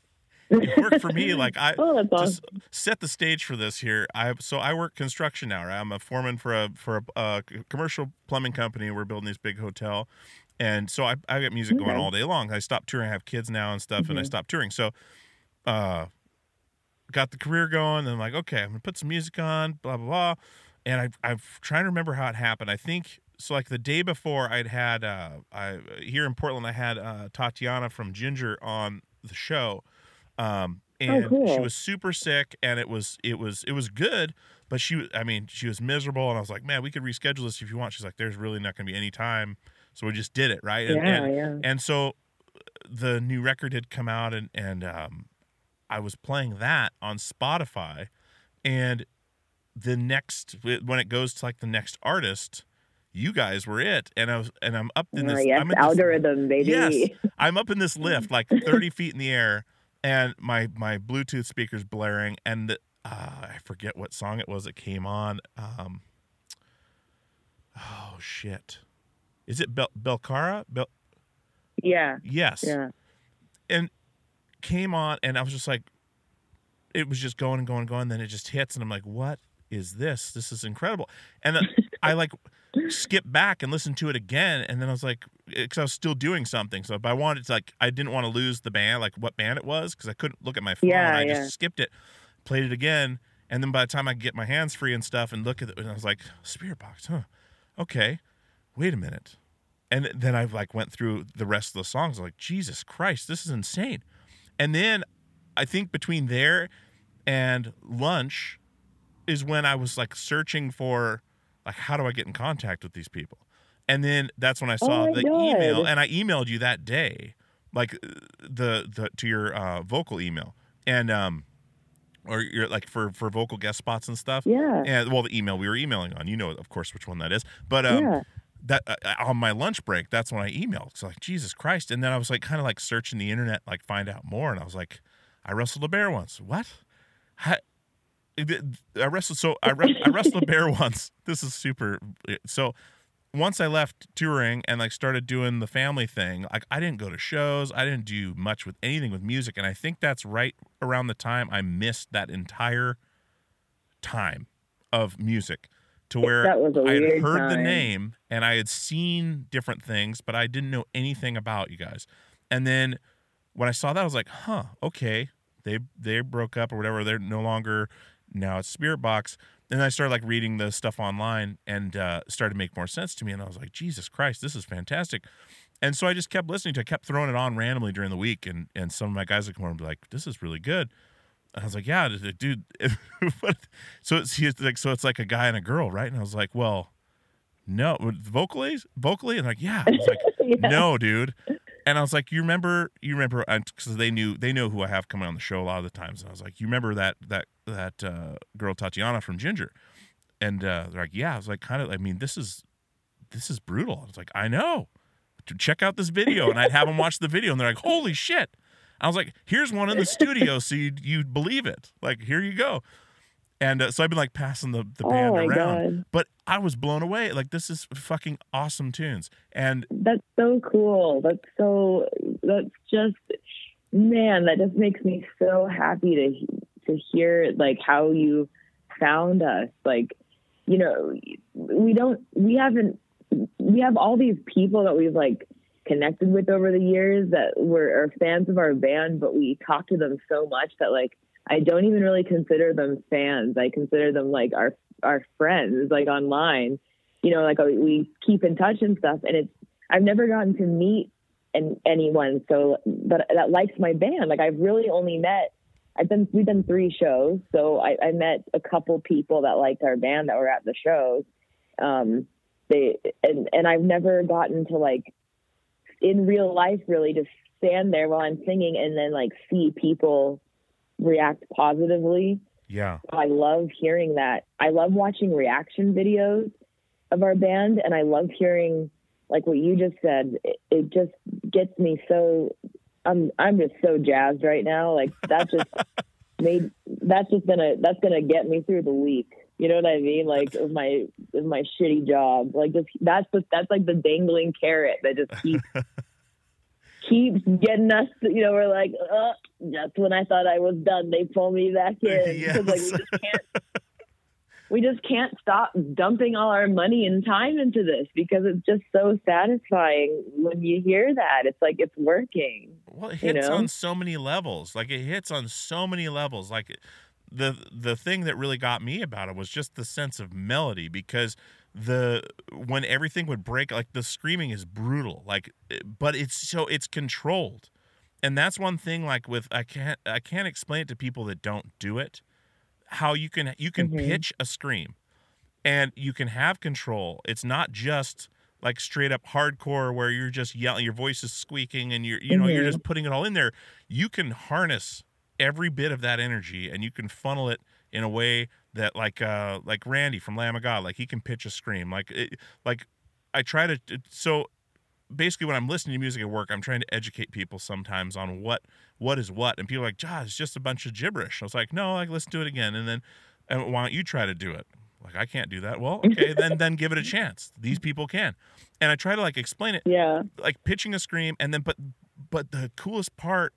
It worked for me. Like I Oh, awesome. set the stage for this here. I so I work construction now. Right? I'm a foreman for a for a, uh commercial plumbing company. We're building this big hotel, and so I I get music going all day long. I stopped touring. I have kids now and stuff, and I Mhm. stopped touring. So, uh, got the career going. And I'm like, okay, I'm gonna put some music on. Blah blah blah. And I I'm trying to remember how it happened. I think. So like the day before, I'd had uh, I here in Portland, I had uh, Tatiana from Jinjer on the show, um, and she cool. was super sick, and it was it was it was good, but she I mean she was miserable, and I was like, man, we could reschedule this if you want. She's like, there's really not going to be any time, so we just did it, right? And, Yeah, and, yeah. and so the new record had come out, and and um, I was playing that on Spotify, and the next when it goes to like the next artist, you guys were it, and I was and I'm up in Uh, yes, in this- algorithm, baby. Yes, I'm up in this lift, like 30 feet in the air, and my my Bluetooth speaker's blaring, and uh, I forget what song it was that came on. Um, oh shit, is it Bel Belcarra? Bel- Yeah. yes, Yeah. and came on, and I was just like, it was just going and going and going. Then it just hits, and I'm like, what is this? This is incredible. And then I like skip back and listen to it again, and then I was like, eh, because I was still doing something. So, if I wanted to like, I didn't want to lose the band, like what band it was, because I couldn't look at my phone. Yeah, I yeah. just skipped it, played it again, and then by the time I get my hands free and stuff and look at it, and I was like, Spiritbox, huh? Okay, wait a minute. And then I like went through the rest of the songs. Like, Jesus Christ, this is insane. And then I think between there and lunch is when I was like searching for like how do I get in contact with these people? And then that's when I saw Oh the God. email and I emailed you that day, like uh, the the to your uh, vocal email and um or your like for for vocal guest spots and stuff. Yeah. And well, the email we were emailing on, you know, of course, which one that is. But um, Yeah. that uh, on my lunch break, that's when I emailed. So like Jesus Christ, and then I was like kind of like searching the internet, like find out more, and I was like, I wrestled a bear once. What? How, I wrestled. So I, re- I wrestled a bear once. This is super. Eh, so once I left touring and like started doing the family thing, like I didn't go to shows. I didn't do much with anything with music, and I think that's right around the time I missed that entire time of music to where That was a I had heard the name and I had seen different things, but I didn't know anything about you guys. And then when I saw that, I was like, huh, okay. They they broke up or whatever. They're no longer now it's Spiritbox. And I started like reading the stuff online and uh, started to make more sense to me. And I was like, Jesus Christ, this is fantastic. And so I just kept listening to it, kept throwing it on randomly during the week. And, and some of my guys would come over and be like, this is really good. And I was like, yeah, dude. so it's he's like, so it's like a guy and a girl, right? And I was like, well, no, vocally, vocally, and like, yeah. I was like, Yeah. no, dude. And I was like, you remember, you remember, because they knew, they know who I have coming on the show a lot of the times. And I was like, you remember that that that uh, girl Tatiana from Jinjer, and uh, they're like, yeah. I was like, kind of. I mean, this is this is brutal. I was like, I know. Check out this video, and I'd have them watch the video, and they're like, holy shit. I was like, here's one in the studio, so you you believe it. Like, here you go. And uh, so I've been like passing the, the Oh band my around, God. but I was blown away. Like, this is fucking awesome tunes. And That's so cool. That's so. That's just, man. That just makes me so happy to to hear like how you found us. Like, you know, we don't. We haven't. We have all these people that we've like connected with over the years that were are fans of our band, but we talk to them so much that like I don't even really consider them fans. I consider them like our our friends, like online. You know, like we- keep in touch and stuff. And it's I've never gotten to meet and anyone so that that likes my band. Like I've really only met. I've been we've done three shows, so I, I met a couple people that liked our band that were at the shows. Um, they and and I've never gotten to like in real life really just stand there while I'm singing and then like see people react positively. yeah, I love hearing that. I love watching reaction videos of our band, and I love hearing like what you just said. It, it just gets me so. I'm I'm just so jazzed right now. Like that just made that's just gonna that's gonna get me through the week. You know what I mean? Like of my of my shitty job. Like just that's the that's like the dangling carrot that just keeps keeps getting us. You know, we're like, uh, just when I thought I was done, they pull me back in. 'Cause, like we just can't. We just can't stop dumping all our money and time into this because it's just so satisfying when you hear that. It's like it's working. Well, it you hits know? on so many levels. Like it hits on so many levels. Like the the thing that really got me about it was just the sense of melody because the when everything would break like the screaming is brutal like but it's so it's controlled and that's one thing like with i can't i can't explain it to people that don't do it how you can you can Mhm. pitch a scream and you can have control it's not just like straight up hardcore where you're just yelling your voice is squeaking and you're you know you're Mhm. just putting it all in there. You can harness every bit of that energy and you can funnel it in a way that like uh like Randy from Lamb of God like he can pitch a scream. Like it, like I try to so basically when I'm listening to music at work I'm trying to educate people sometimes on what what is what and people are like Josh it's just a bunch of gibberish. I was like no like let's do it again. And then and why don't you try to do it like I can't do that. Well okay then then give it a chance. These people can. And I try to like explain it Yeah. like pitching a scream and then but but the coolest part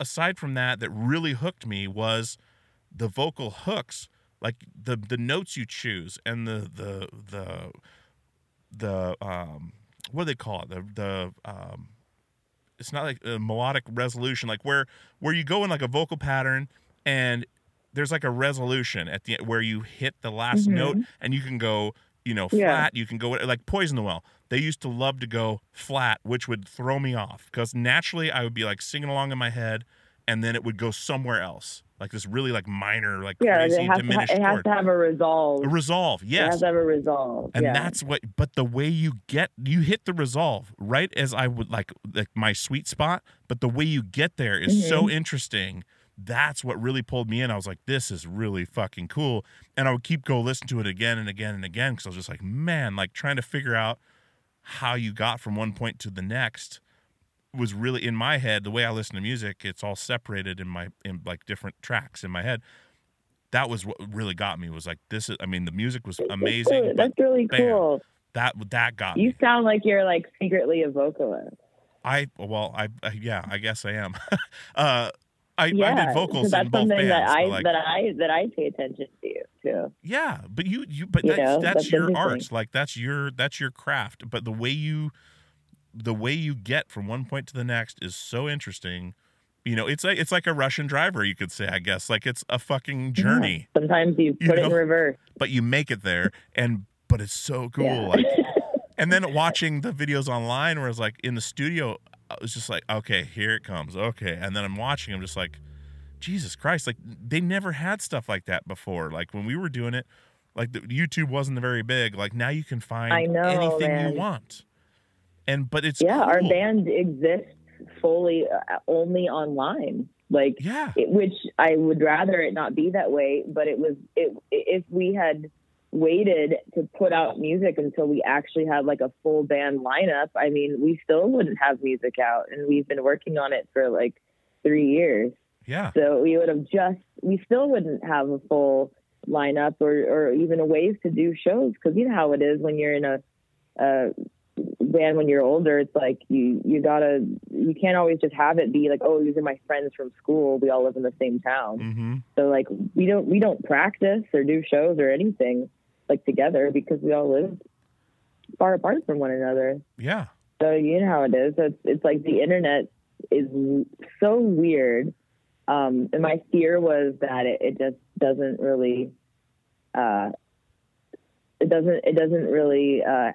aside from that that really hooked me was the vocal hooks like the the notes you choose and the the the the um what do they call it? The the um it's not like a melodic resolution like where where you go in like a vocal pattern and there's like a resolution at the where you hit the last Mhm. note and you can go you know Yeah. flat you can go like poison the well they used to love to go flat which would throw me off because naturally i would be like singing along in my head and then it would go somewhere else like this really like minor like Yeah. crazy It has, to, ha- diminished it has chord to have a resolve. a resolve Yes. It has to have a resolve. and yeah. that's what but the way you get you hit the resolve right as i would like like my sweet spot but the way you get there is so Mm-hmm. interesting that's what really pulled me in i was like this is really fucking cool and i would keep go listen to it again and again and again because i was just like man like trying to figure out how you got from one point to the next was really in my head the way i listen to music it's all separated in my in like different tracks in my head that was what really got me was like this is i mean the music was amazing but That's really bam. cool. that that got You me. sound like you're like secretly a vocalist. I well, I, I yeah, I guess I am. uh, I, Yeah, I did vocals so that's in both something bands. that I like, that I that I pay attention to too. yeah, but you you but You that's know, that's, that's your art. Like that's your that's your craft. But the way you the way you get from one point to the next is so interesting. You know, it's like it's like a Russian driver, you could say, I guess. Like it's a fucking journey, Yeah. Sometimes you You put it in reverse. but you make it there and but it's so cool. Yeah. Like and then watching the videos online where it's like in the studio i was just like okay here it comes okay and then i'm watching i'm just like jesus christ like they never had stuff like that before like when we were doing it like the, youtube wasn't very big like now you can find know, anything man. you want and but it's yeah, our band exists fully uh, only online. Like, Yeah. it, which I would rather it not be that way. But it was it if we had waited to put out music until we actually had like a full band lineup. I mean, we still wouldn't have music out, and we've been working on it for like three years. Yeah. So we would have just, we still wouldn't have a full lineup or, or even a ways to do shows because you know how it is when you're in a, a band when you're older. It's like you you gotta you can't always just have it be like oh these are my friends from school. We all live in the same town. Mm-hmm. So like we don't we don't practice or do shows or anything like together because we all live far apart from one another. Yeah. So you know how it is. It's it's like the internet is so weird. Um, and my fear was that it, it just doesn't really, uh, it doesn't it doesn't really uh,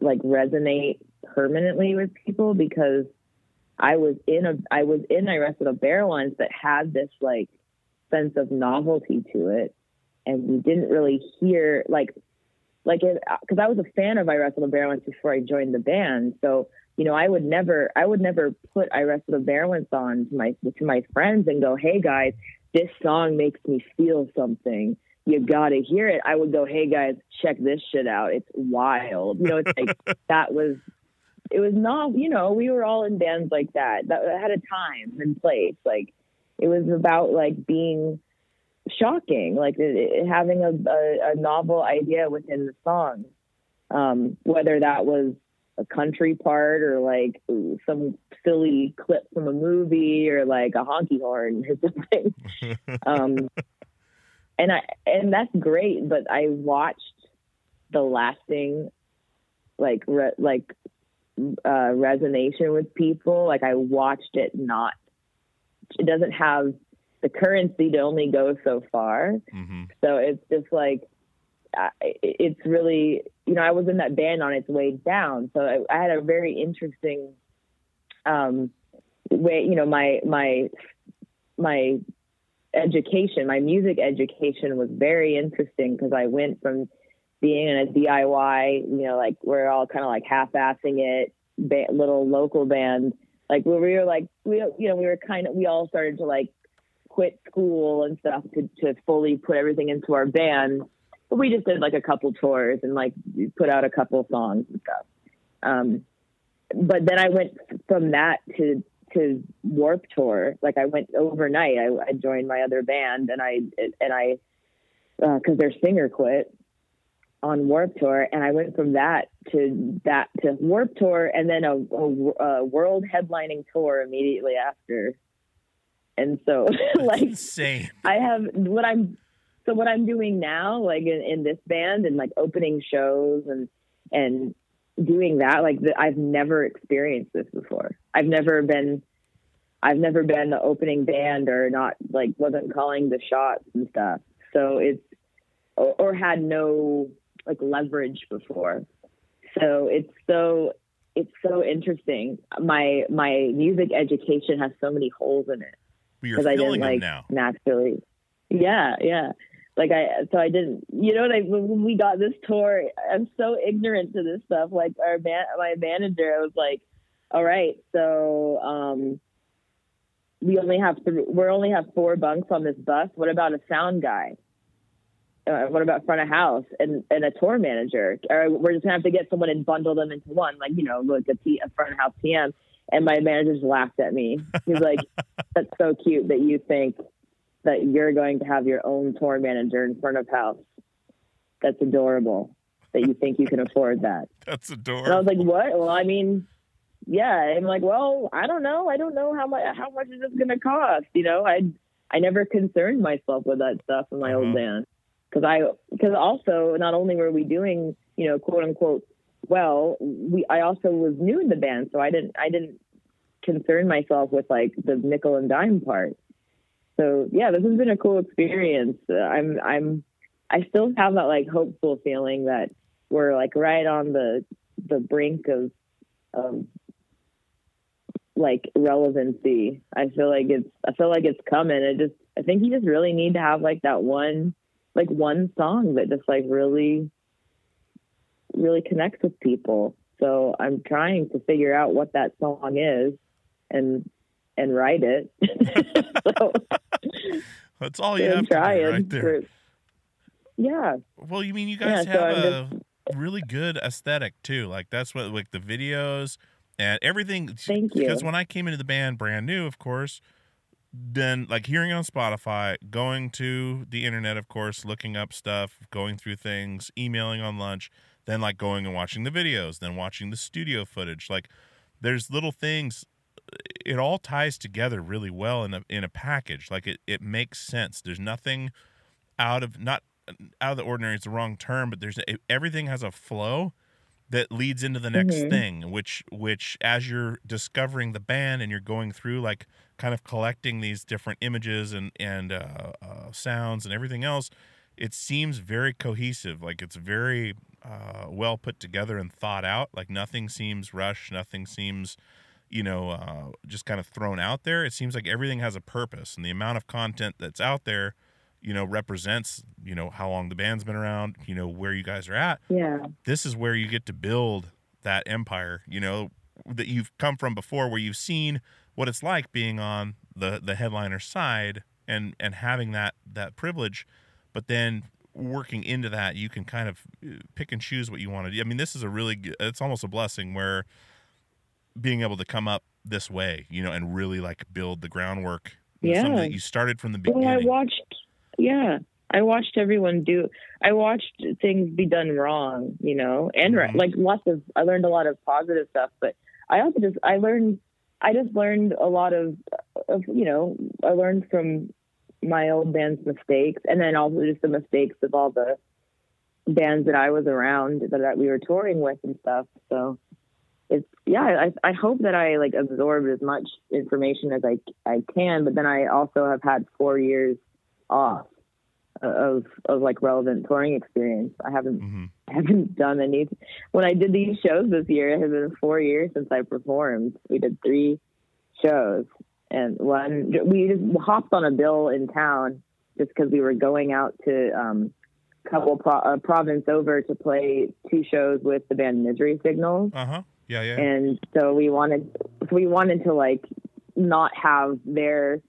like resonate permanently with people because I was in a I was in I Wrestled a Bear once that had this like sense of novelty to it, and we didn't really hear like like because I was a fan of I Wrestled a Bear once before I joined the band, so you know I would never I would never put I Wrestled a Bear once on to my to my friends and go, hey guys, this song makes me feel something. You gotta hear it. I would go, hey guys, check this shit out. It's wild. You know, it's like that was it was not you know we were all in bands like that that had a time and place like it was about like being shocking like it, it- having a, a, a novel idea within the song um, whether that was a country part or like ooh, some silly clip from a movie or like a honky horn or something um, and i and that's great but i watched the lasting like re- like uh, resonation with people. Like I watched it not, it doesn't have the currency to only go so far. Mm-hmm. So it's just like, I it's really, you know, I was in that band on its way down. So I, I had a very interesting, um, way, you know, my, my, my education, my music education was very interesting because I went from being in a DIY, you know, like we're all kind of like half-assing it, ba- little local band. Like we were like, we, you know, we were kind of, we all started to like quit school and stuff to, to fully put everything into our band. But we just did like a couple tours and like put out a couple songs and stuff. Um, but then I went from that to to Warped Tour. Like I went overnight. I, I joined my other band and I and I because their singer quit on Warped Tour, and I went from that to that to Warped Tour, and then a, a, a world headlining tour immediately after. And so, like, Insane. I have what I'm so what I'm doing now, like in, in this band, and like opening shows and and doing that, like the, I've never experienced this before. I've never been. I've never been the opening band or not like wasn't calling the shots and stuff. So it's or, or had no like leverage before. So it's so it's so interesting. My my music education has so many holes in it you're because I didn't like now. naturally. Yeah, yeah. Like I, so I didn't. You know, like when we got this tour, I'm so ignorant to this stuff. Like our man, my manager, I was like, "All right, so um, we only have th- we only have four bunks on this bus. What about a sound guy? Uh, what about front of house and, and a tour manager? Or we're just gonna have to get someone and bundle them into one, like you know, like a, P, a front of house PM." And my manager just laughed at me. He's like, "That's so cute that you think that you're going to have your own tour manager in front of house. That's adorable. That you think you can afford that." That's adorable. And I was like, "What?" Well, I mean, yeah. I'm like, "Well, I don't know. I don't know how much how much is this going to cost." You know, I I never concerned myself with that stuff in my Uh-huh. old band because I because also not only were we doing you know quote unquote well, we I also was new in the band, so I didn't I didn't concern myself with like the nickel and dime part. So yeah, this has been a cool experience. I'm I'm I still have that like hopeful feeling that we're like right on the the brink of of like relevancy. I feel like it's I feel like it's coming. I just I think you just really need to have like that one like one song that just like really really connects with people. So I'm trying to figure out what that song is and and write it. so That's all you have to do right there. for- yeah, Well, you mean you guys Yeah, have I'm a really good aesthetic too. Like that's what like the videos and everything. Thank you. Because when I came into the band brand new, of course, then like hearing on Spotify, going to the internet, of course, looking up stuff, going through things, emailing on lunch, then like going and watching the videos, then watching the studio footage. Like there's little things. It all ties together really well in a in a package. Like it it makes sense. There's nothing out of not out of the ordinary is the wrong term, but there's everything has a flow that leads into the next Mhm. thing, which which as you're discovering the band and you're going through like kind of collecting these different images and and uh, uh, sounds and everything else, it seems very cohesive. Like it's very uh, well put together and thought out. Like nothing seems rushed. Nothing seems you know uh, just kind of thrown out there. It seems like everything has a purpose, and the amount of content that's out there you know represents you know how long the band's been around you know where you guys are at yeah, this is where you get to build that empire you know that you've come from before where you've seen what it's like being on the the headliner side and and having that that privilege but then working into that you can kind of uh, pick and choose what you want to do i mean this is a really good, it's almost a blessing where being able to come up this way you know and really like build the groundwork you something Yeah. that you started from the beginning Well, I watched. Yeah, I watched everyone do. I watched things be done wrong, you know, and right, Mhm. like lots of. I learned a lot of positive stuff, but I also just I learned. I just learned a lot of, of you know, I learned from my old band's mistakes, and then also just the mistakes of all the bands that I was around that, that we were touring with and stuff. So it's yeah, I I hope that I like absorbed as much information as I I can, but then I also have had four years off of of like relevant touring experience. I haven't hmm I haven't done any. When I did these shows this year, it has been four years since I performed. We did three shows, and one we just hopped on a bill in town just because we were going out to um, couple pro- uh, province over to play two shows with the band Misery Signals. Uh-huh. Yeah yeah. And so we wanted we wanted to like not have their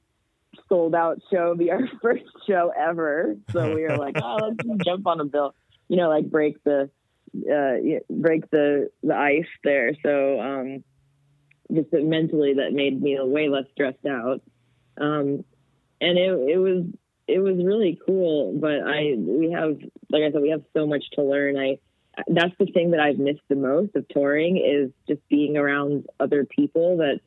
sold out show be our first show ever. So we were like oh let's just jump on a bill you know like break the uh break the the ice there. So um just mentally that made me way less stressed out um and it it was it was really cool but i we have like i said we have so much to learn i that's the thing that I've missed the most of touring is just being around other people that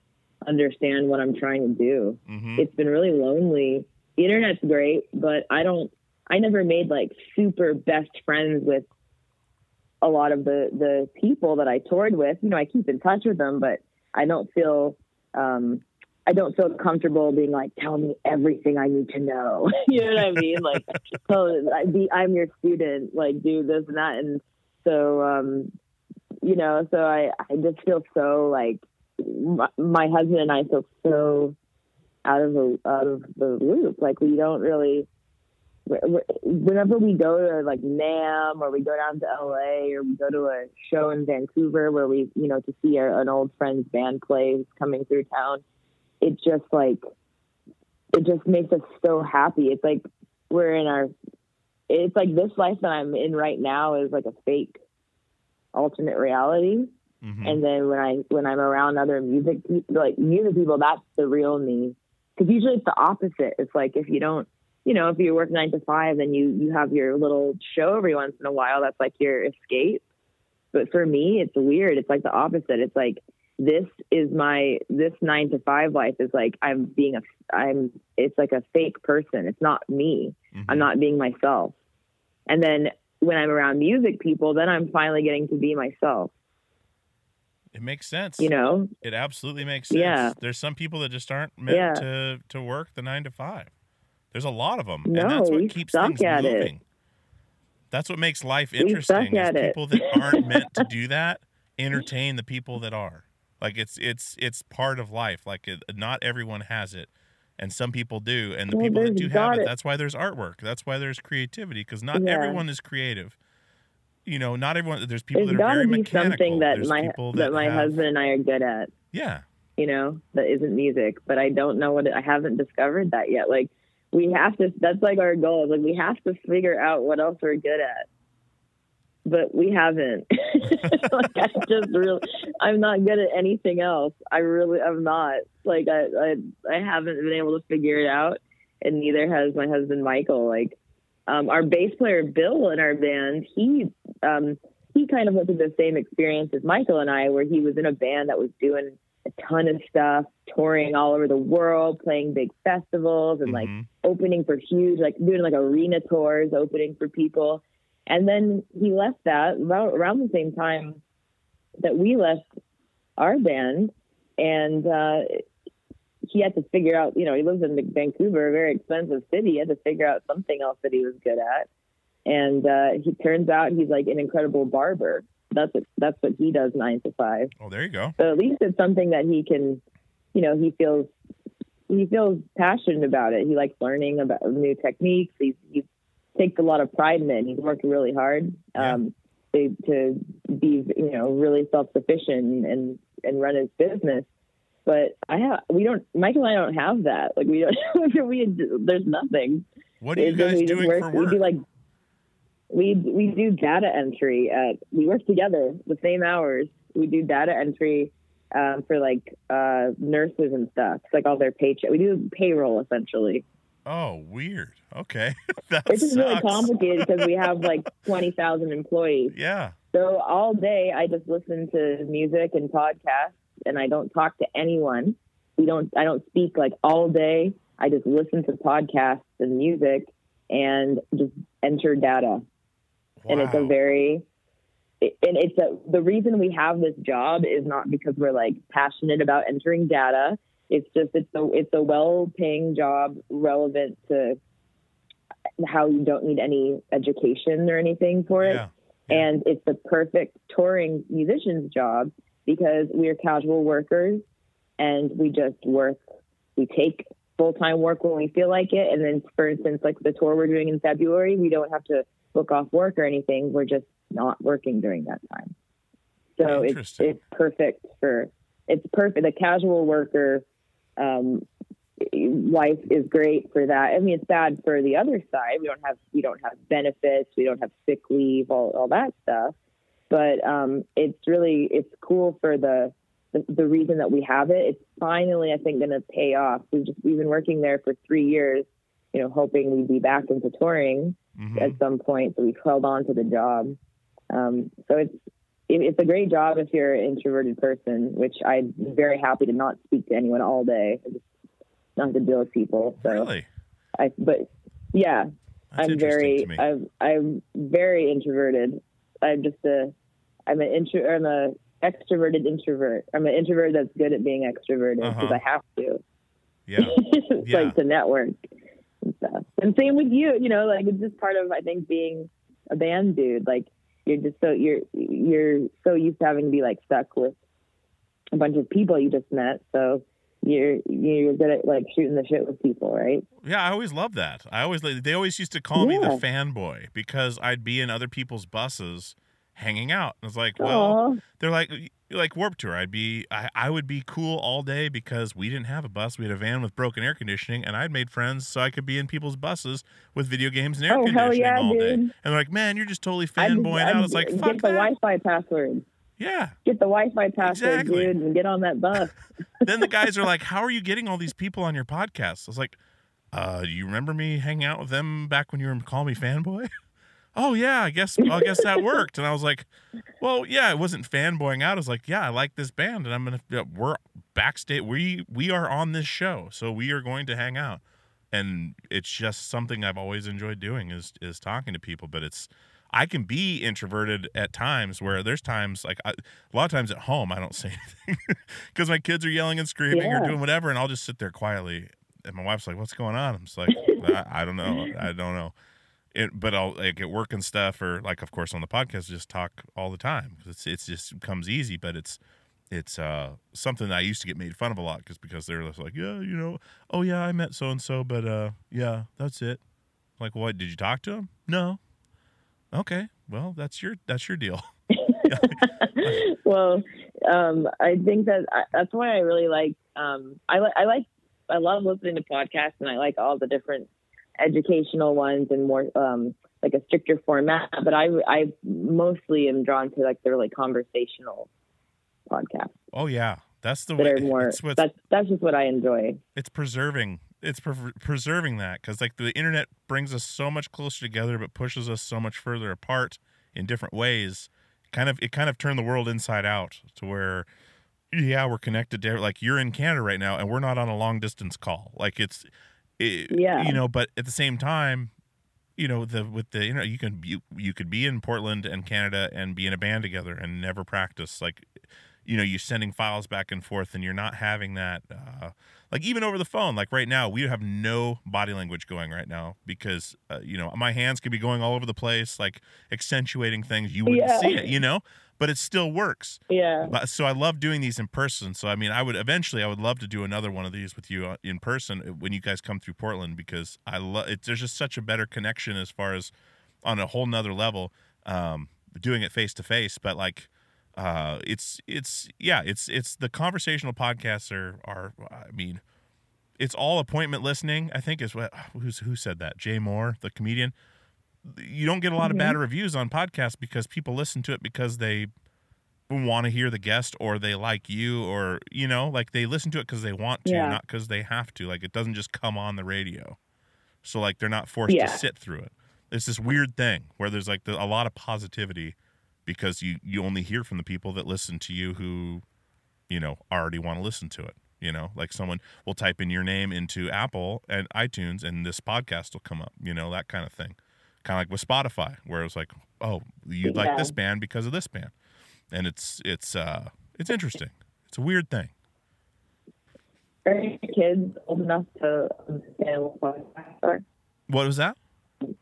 understand what I'm trying to do. hmm It's been really lonely. The internet's great, but I don't I never made like super best friends with a lot of the the people that I toured with. You know, I keep in touch with them, but I don't feel um I don't feel comfortable being like, tell me everything I need to know. you know what I mean? Like, so I be, I'm your student, like do this and that. And so, um, you know, so I, I just feel so like my, my husband and I feel so out of the, out of the loop. Like we don't really, whenever we go to like NAMM or we go down to LA or we go to a show in Vancouver where we, you know, to see our, an old friend's band play who's coming through town, it just like, it just makes us so happy. It's like we're in our, it's like this life that I'm in right now is like a fake alternate reality. hmm And then when I when I'm around other music people, like music people, that's the real me. Because usually it's the opposite. It's like if you don't, you know, if you work nine to five and you you have your little show every once in a while, that's like your escape. But for me, it's weird. It's like the opposite. It's like this is my this nine to five life is like I'm being a I'm it's like a fake person. It's not me. Mhm. I'm not being myself. And then when I'm around music people, then I'm finally getting to be myself. It makes sense. You know, it absolutely makes sense. Yeah. There's some people that just aren't meant Yeah. to to work the nine to five. There's a lot of them, No, and that's what keeps things at it. moving. That's what makes life interesting. Is at it. people that aren't meant to do that entertain the people that are. Like it's it's it's part of life. Like it, not everyone has it, and some people do. And the Well, people that do have it, it. that's why there's artwork. That's why there's creativity. Because not Yeah. everyone is creative. You know, not everyone. There's people there's that are very mechanical. something that There's my people that, my have- husband and I are good at. Yeah, you know, that isn't music. But I don't know what it, I haven't discovered that yet. Like we have to. That's like our goal. Like we have to figure out what else we're good at. But we haven't. like I just really, I'm not good at anything else. I really, I'm not. Like I, I, I haven't been able to figure it out, and neither has my husband Michael. Like um, our bass player Bill in our band, he um, he kind of went through the same experience as Michael and I, where he was in a band that was doing a ton of stuff, touring all over the world, playing big festivals, and like Mhm. opening for huge, like doing like arena tours, opening for people. And then he left that about around the same time that we left our band, and uh, he had to figure out. You know, he lives in Vancouver, a very expensive city. He had to figure out something else that he was good at. And uh, he turns out he's like an incredible barber. That's what, that's what he does nine to five. Oh, there you go. So at least it's something that he can, you know, he feels he feels passionate about it. He likes learning about new techniques. He's, he takes a lot of pride in it. He's worked really hard um, to, to be, you know, really self sufficient and and run his business. But I have we don't Michael and I don't have that. Like we don't we there's nothing. What are you guys doing work, for work? do like we we do data entry. At, we work together the same hours. We do data entry um, for like uh, nurses and stuff. It's like all their paycheck. We do payroll essentially. oh, weird. Okay, It's just really complicated because we have like twenty thousand employees. Yeah. So all day I just listen to music and podcasts, and I don't talk to anyone. We don't. I don't speak like all day. I just listen to podcasts and music and just enter data. And it's a very it- and it's a the reason we have this job is not because we're like passionate about entering data. It's just it's a it's a well paying job relevant to how you don't need any education or anything for it. Yeah. and it's the perfect touring musician's job because we are casual workers and we just work we take full-time work when we feel like it. And then for instance like the tour we're doing in february we don't have to book off work or anything we're just not working during that time. So it's it's perfect for it's perfect. The casual worker um life is great for that. I mean it's bad for the other side. We don't have we don't have benefits. We don't have sick leave all, all that stuff. But um it's really it's cool for the the, the reason that we have it. It's finally i think going to pay off. We've just we've been working there for three years you know hoping we'd be back into touring Mhm. at some point so we've held on to the job um so it's it, it's a great job if you're an introverted person which i'm very happy to not speak to anyone all day not to deal with people so Really? i but yeah That's I'm very. I'm, I'm very introverted. I'm just a, I'm an intro, I'm a extroverted introvert. I'm an introvert that's good at being extroverted because Uh-huh. I have to. yeah. it's Yeah. like to network and stuff. And same with you, you know, like it's just part of I think being a band dude. Like you're just so you're you're so used to having to be like stuck with a bunch of people you just met. So you're you're good at like shooting the shit with people, right? Yeah, I always love that. I always they always used to call me the fanboy because I'd be in other people's buses hanging out. And was like, well, Aw. they're like like Warped Tour. I'd be I, I would be cool all day because we didn't have a bus. We had a van with broken air conditioning, and I'd made friends so I could be in people's buses with video games and air Oh, conditioning yeah, all day. And they're like, man, you're just totally fanboying I'd out. It's like, get the that. Wi-Fi password. Yeah. Get the Wi-Fi password, Exactly. dude, and get on that bus. then the guys are like, "How are you getting all these people on your podcast?" I was like, "Uh, do you remember me hanging out with them back when you were calling me fanboy?" oh yeah, I guess I guess that worked. And I was like, "Well, yeah, it wasn't fanboying out. I was like, yeah, I like this band, and I'm gonna yeah, we're backstage. We we are on this show, so we are going to hang out." And it's just something I've always enjoyed doing is is talking to people, but it's I can be introverted at times where there's times like I, a lot of times at home I don't say anything because my kids are yelling and screaming or doing whatever, and I'll just sit there quietly. And my wife's like, "What's going on?" I'm just like, I, "I don't know. I don't know." It, but I'll like at work and stuff, or like of course on the podcast, just talk all the time. It's it's just comes easy, but it's it's uh something that I used to get made fun of a lot because because they're just like, yeah, you know, oh yeah, I met so and so, but uh, yeah, that's it. Like, what? Did you talk to him? No. Okay, well, that's your that's your deal. well, um, I think that I, that's why I really like. Um, I. I like. I love listening to podcasts, and I like all the different educational ones and more um, like a stricter format. But I, I mostly am drawn to like the really conversational podcasts Oh yeah, that's the that way. are more. That's that's just what I enjoy. it's preserving it's pre- preserving that because like the internet brings us so much closer together but pushes us so much further apart in different ways kind of it kind of turned the world inside out to where yeah we're connected to like you're in canada right now and we're not on a long distance call like it's it, Yeah. you know but at the same time you know the with the you know you can you, you could be in portland and canada and be in a band together and never practice like you know you're sending files back and forth and you're not having that uh like even over the phone like right now we have no body language going right now because uh, you know my hands could be going all over the place like accentuating things you wouldn't Yeah. see it you know but it still works Yeah. so I love doing these in person. So I mean, I would eventually, I would love to do another one of these with you uh, in person uh, when you guys come through Portland because I love it. There's just such a better connection as far as on a whole nother level, um, doing it face to face. But like, uh, it's it's yeah, it's it's the conversational podcasts are are. I mean, it's all appointment listening. I think is what who's who said that. Jay Mohr, the comedian. You don't get a lot of mm-hmm. bad reviews on podcasts because people listen to it because they want to hear the guest or they like you or you know like they listen to it because they want to Yeah. not because they have to. Like it doesn't just come on the radio. So like they're not forced Yeah. to sit through it. It's this weird thing where there's like the, a lot of positivity because you you only hear from the people that listen to you who you know already want to listen to it you know? Like someone will type in your name into apple and itunes and this podcast will come up you know that kind of thing kind of like with spotify where it's like oh you like this band because of this band and it's it's uh it's interesting it's a weird thing Are your kids old enough to understand what podcasts are? what was that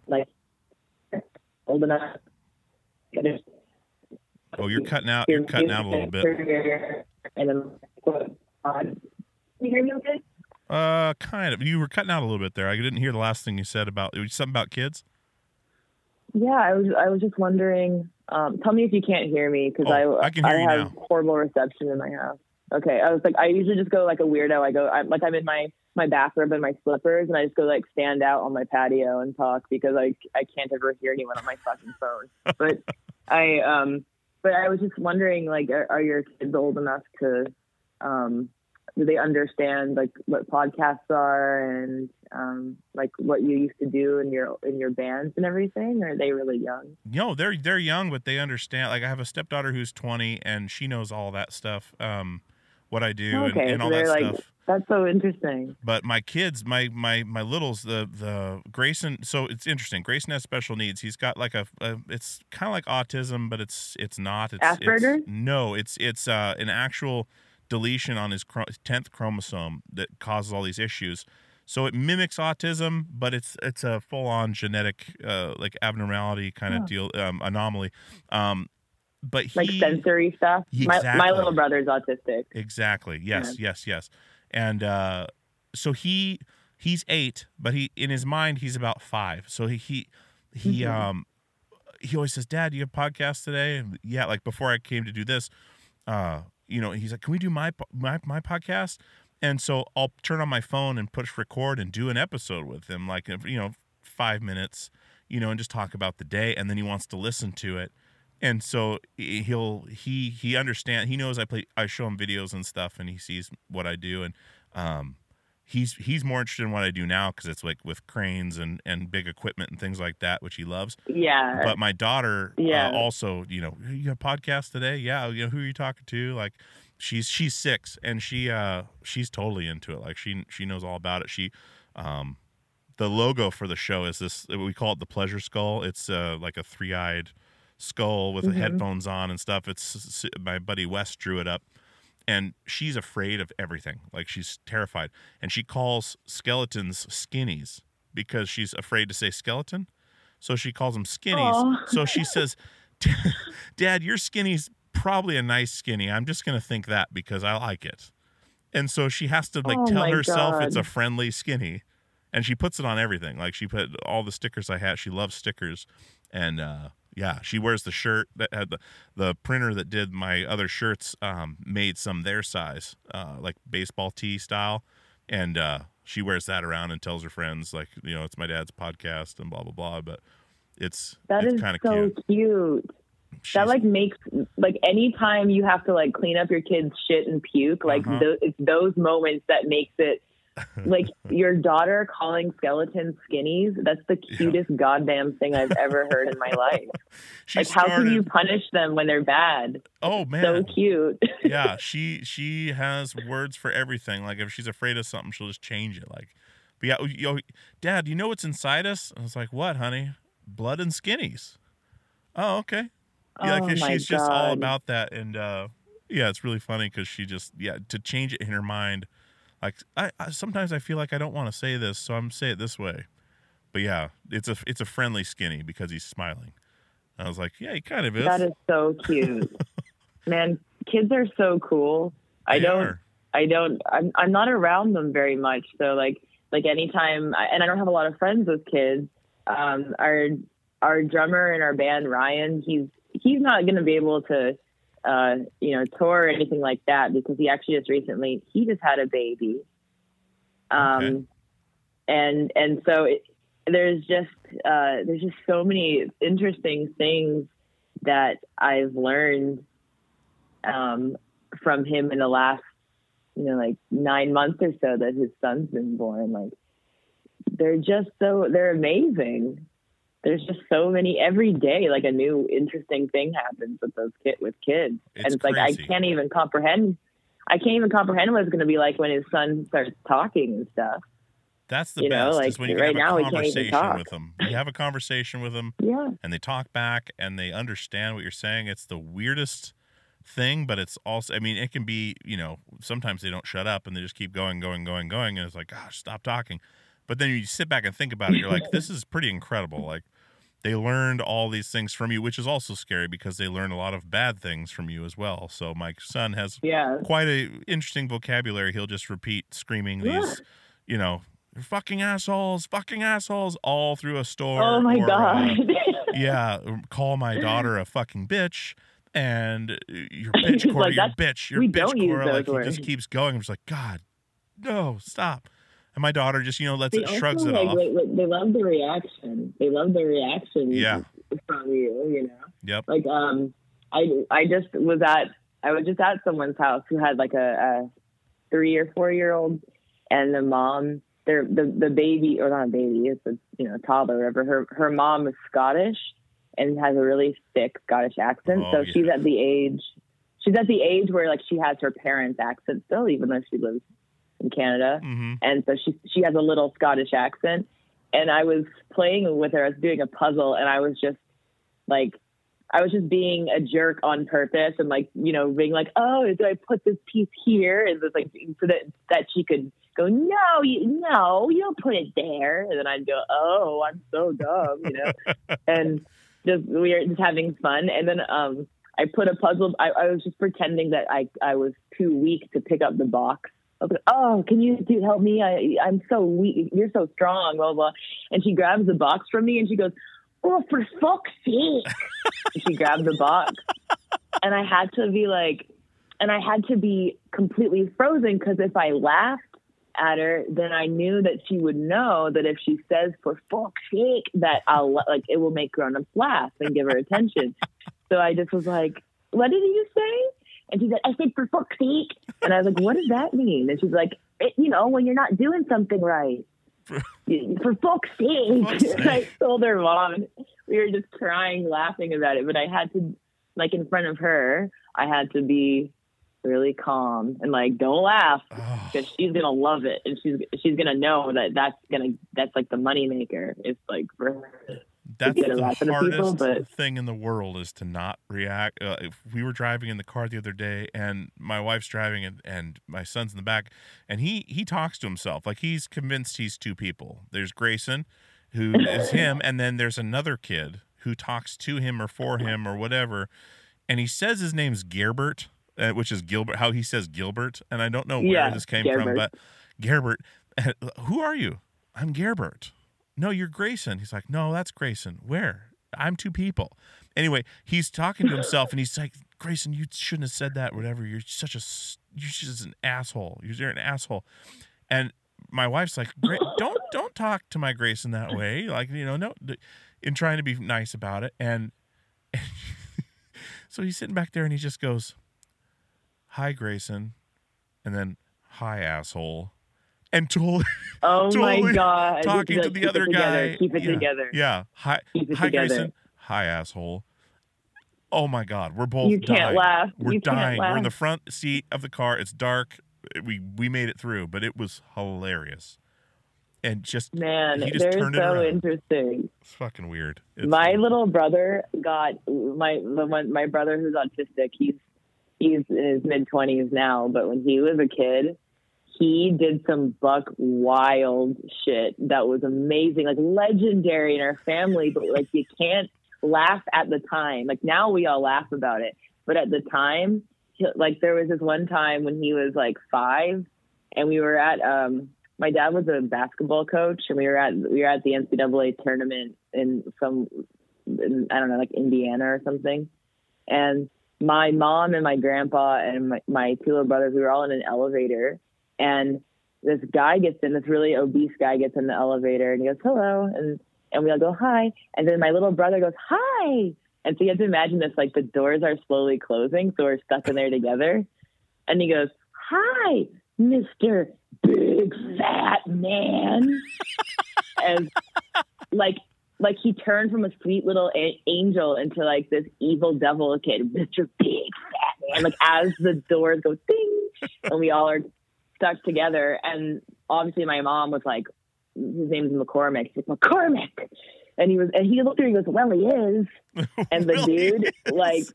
Like old enough. oh you're cutting out you're cutting out a little bit And then what? Can you hear me okay? uh kind of you were cutting out a little bit there i didn't hear the last thing you said about it was something about kids Yeah, I was. I was just wondering. Um, tell me if you can't hear me because Oh, I I can hear you have now. horrible reception in my house. Okay, I was like, I usually just go like a weirdo. I go, I'm like, I'm in my my bathrobe and my slippers, and I just go like stand out on my patio and talk because I I can't ever hear anyone on my fucking phone. But I um, but I was just wondering, like, are, are your kids old enough to um, do they understand like what podcasts are and um, like what you used to do in your in your bands and everything? Or are they really young? no they're they're young but they understand like i have a stepdaughter who's 20 and she knows all that stuff um what i do and, Okay, and so all that like stuff that's so interesting. but my kids my my my littles the the grayson so it's interesting grayson has special needs he's got like a, a it's kind of like autism but it's it's not it's Asperger's? it's, no it's it's uh an actual deletion on his 10th chromosome that causes all these issues so it mimics autism but it's it's a full-on genetic uh like abnormality kind of Oh. deal um anomaly um but he Like sensory stuff. My my little brother's autistic. Exactly. Yes, yes, yes. And uh, so he he's eight, but he in his mind he's about five. So he he he Mhm. um he always says, "Dad, do you have podcasts today?" And yeah, like before I came to do this, uh, you know, he's like, "Can we do my my my podcast?" And so I'll turn on my phone and push record and do an episode with him, like you know, five minutes, you know, and just talk about the day. And then he wants to listen to it and so he'll he he understand he knows i play i show him videos and stuff and he sees what i do and um he's he's more interested in what i do now because it's like with cranes and and big equipment and things like that which he loves. Yeah. but my daughter Yeah. uh, also you know you have a podcast today? Yeah you know who are you talking to? Like she's she's six and she uh she's totally into it. Like she she knows all about it. She um the logo for the show is this we call it the pleasure skull. It's uh like a three-eyed skull with Mhm. headphones on and stuff. It's my buddy wes drew it up and she's afraid of everything like she's terrified and she calls skeletons skinnies because she's afraid to say skeleton so she calls them skinnies. Aw. so she says dad your skinny's probably a nice skinny. I'm just going to think that because i like it. And so she has to like Oh tell herself it's a friendly skinny and she puts it on everything. Like she put all the stickers i had. She loves stickers and uh Yeah, she wears the shirt that had the the printer that did my other shirts um, made some their size, uh, like baseball tee style, and uh, she wears that around and tells her friends like you know it's my dad's podcast and blah blah blah. But it's That it's is kind of so cute. cute. She's- That like makes like anytime you have to like clean up your kid's shit and puke, like Uh-huh. tho- it's those moments that makes it like your daughter calling skeletons skinnies. That's the cutest goddamn thing I've ever heard in my life. she like how can you punish them when they're bad? Oh man, So cute. yeah, she she has words for everything. Like if she's afraid of something, she'll just change it. Like, but yeah, yo, Dad, you know what's inside us? I was like, what, honey? Blood and skinnies. Oh, okay. Yeah, Oh because my she's just all about that, and uh, yeah, it's really funny because she just yeah to change it in her mind. Like I, I sometimes I feel like I don't want to say this, so I'm say it this way. But yeah, it's a it's a friendly skinny because he's smiling. I was like, yeah, he kind of is. That is so cute. Man, kids are so cool. I They don't are. I don't I'm I'm not around them very much. So like like anytime and I don't have a lot of friends with kids. Um our our drummer in our band Ryan, he's he's not going to be able to uh you know tour or anything like that because he actually just recently he just had a baby. Um Okay. and and so it, there's just uh there's just so many interesting things that I've learned um, from him in the last, you know, like nine months or so that his son's been born. Like, they're just so they're amazing. There's just so many every day. Like a new interesting thing happens with those kid with kids, It's and it's like I can't even comprehend. I can't even comprehend what it's going to be like when his son starts talking and stuff. That's the You know, best. like, is when you right have now a we can't even conversation with them. You have a conversation with them, Yeah. and they talk back, and they understand what you're saying. It's the weirdest thing, but it's also. I mean, it can be. You know, sometimes they don't shut up and they just keep going, going, going, going, and it's like, gosh, stop talking. But then you sit back and think about it. You're like, this is pretty incredible. Like. They learned all these things from you, which is also scary because they learn a lot of bad things from you as well. So my son has Yeah. quite a interesting vocabulary. He'll just repeat screaming these, you know, fucking assholes, fucking assholes, all through a store. Oh my or, uh, god. yeah, call my daughter a fucking bitch. And uh, your bitch, Cora, like, your bitch, your bitch, Cora. Like he just keeps going. I'm just like, God, no, stop. And my daughter just, you know, lets They it shrugs also, it off. They, love the reaction. They love the reaction. Yeah. From you, you know. Yep. Like um, I I just was at I was just at someone's house who had like a, a three or four year old, and the mom, their the the baby or not a baby, it's a you know toddler, or whatever. Her her mom is Scottish and has a really thick Scottish accent, Oh, so yeah. she's at the age. She's at the age where like she has her parents' accent still, even though she lives in Canada hmm and so she she has a little Scottish accent. And I was playing with her. I was doing a puzzle, and I was just like, I was just being a jerk on purpose, and like, you know, being like, oh, do I put this piece here? And it's like so that that she could go, no, you no, you don't put it there. And then I'd go, oh, I'm so dumb, you know, and just we were just having fun. And then um, I put a puzzle. I, I was just pretending that I I was too weak to pick up the box. Like, "Oh, can you help me? I I'm so weak. You're so strong." Blah blah. And she grabs the box from me and she goes, "Oh, for fuck's sake!" she grabbed the box, and I had to be like, and I had to be completely frozen because if I laughed at her, then I knew that she would know that if she says "for fuck's sake," that I'll like it will make grown-ups laugh and give her attention. so I just was like, "What did you say?" And she said, I said, for fuck's sake. And I was like, what does that mean? And she's like, it, you know, when you're not doing something right. for fuck's sake. fuck's And I told her mom. We were just crying, laughing about it. But I had to, like, in front of her, I had to be really calm and, like, don't laugh Oh, because she's going to love it. And she's she's going to know that that's to, that's like the moneymaker. It's like for her. That's the lot of the hardest people, but- thing in the world is to not react. Uh, if we were driving in the car the other day, and my wife's driving, and, and my son's in the back, and he he talks to himself like he's convinced he's two people. There's Grayson, who is him, and then there's another kid who talks to him or for him or whatever, and he says his name's Gerbert, uh, which is Gilbert. How he says Gilbert, and I don't know where Yeah, this came from, but Gerbert, who are you? I'm Gerbert. No, you're Grayson. He's like, no, that's Grayson. Where? I'm two people. Anyway, he's talking to himself and he's like, Grayson, you shouldn't have said that. Whatever. You're such a you're just an asshole. You're an asshole. And my wife's like, don't don't talk to my Grayson that way. Like you know, no, in trying to be nice about it. And, so he's sitting back there and he just goes, "Hi, Grayson," and then, "Hi, asshole," and totally Oh totally my god! talking Just to the other guy. Keep it yeah. together. Yeah. Hi, hi. Grayson. Hi, asshole. Oh my God, we're both. You can't dying. laugh. We're You dying. We're in the front seat of the car. It's dark. We we made it through, but it was hilarious, and just Man, He just they're it so interesting. it's fucking weird. It's my funny. little brother got my the one my brother who's autistic. He's he's in his mid twenties now, but when he was a kid, he did some buck wild shit that was amazing, like legendary in our family. But like you can't laugh at the time. Like now we all laugh about it, but at the time, like there was this one time when he was like five, and we were at um my dad was a basketball coach, and we were at we were at the NCAA tournament in some in, I don't know like Indiana or something, and my mom and my grandpa and my, my two little brothers we were all in an elevator, and this guy gets in this really obese guy gets in the elevator and he goes hello and and we all go hi and then my little brother goes hi and so you have to imagine this like the doors are slowly closing so we're stuck in there together and he goes hi Mister Big Fat Man and like like he turned from a sweet little a- angel into like this evil devil kid, Mr. Big Fat Man. Like as the doors go ding, and we all are stuck together. And obviously, my mom was like, his name's McCormick. She's like, McCormick, and he was, and he looked at her and he goes, well, he is. And the Really dude, is. like,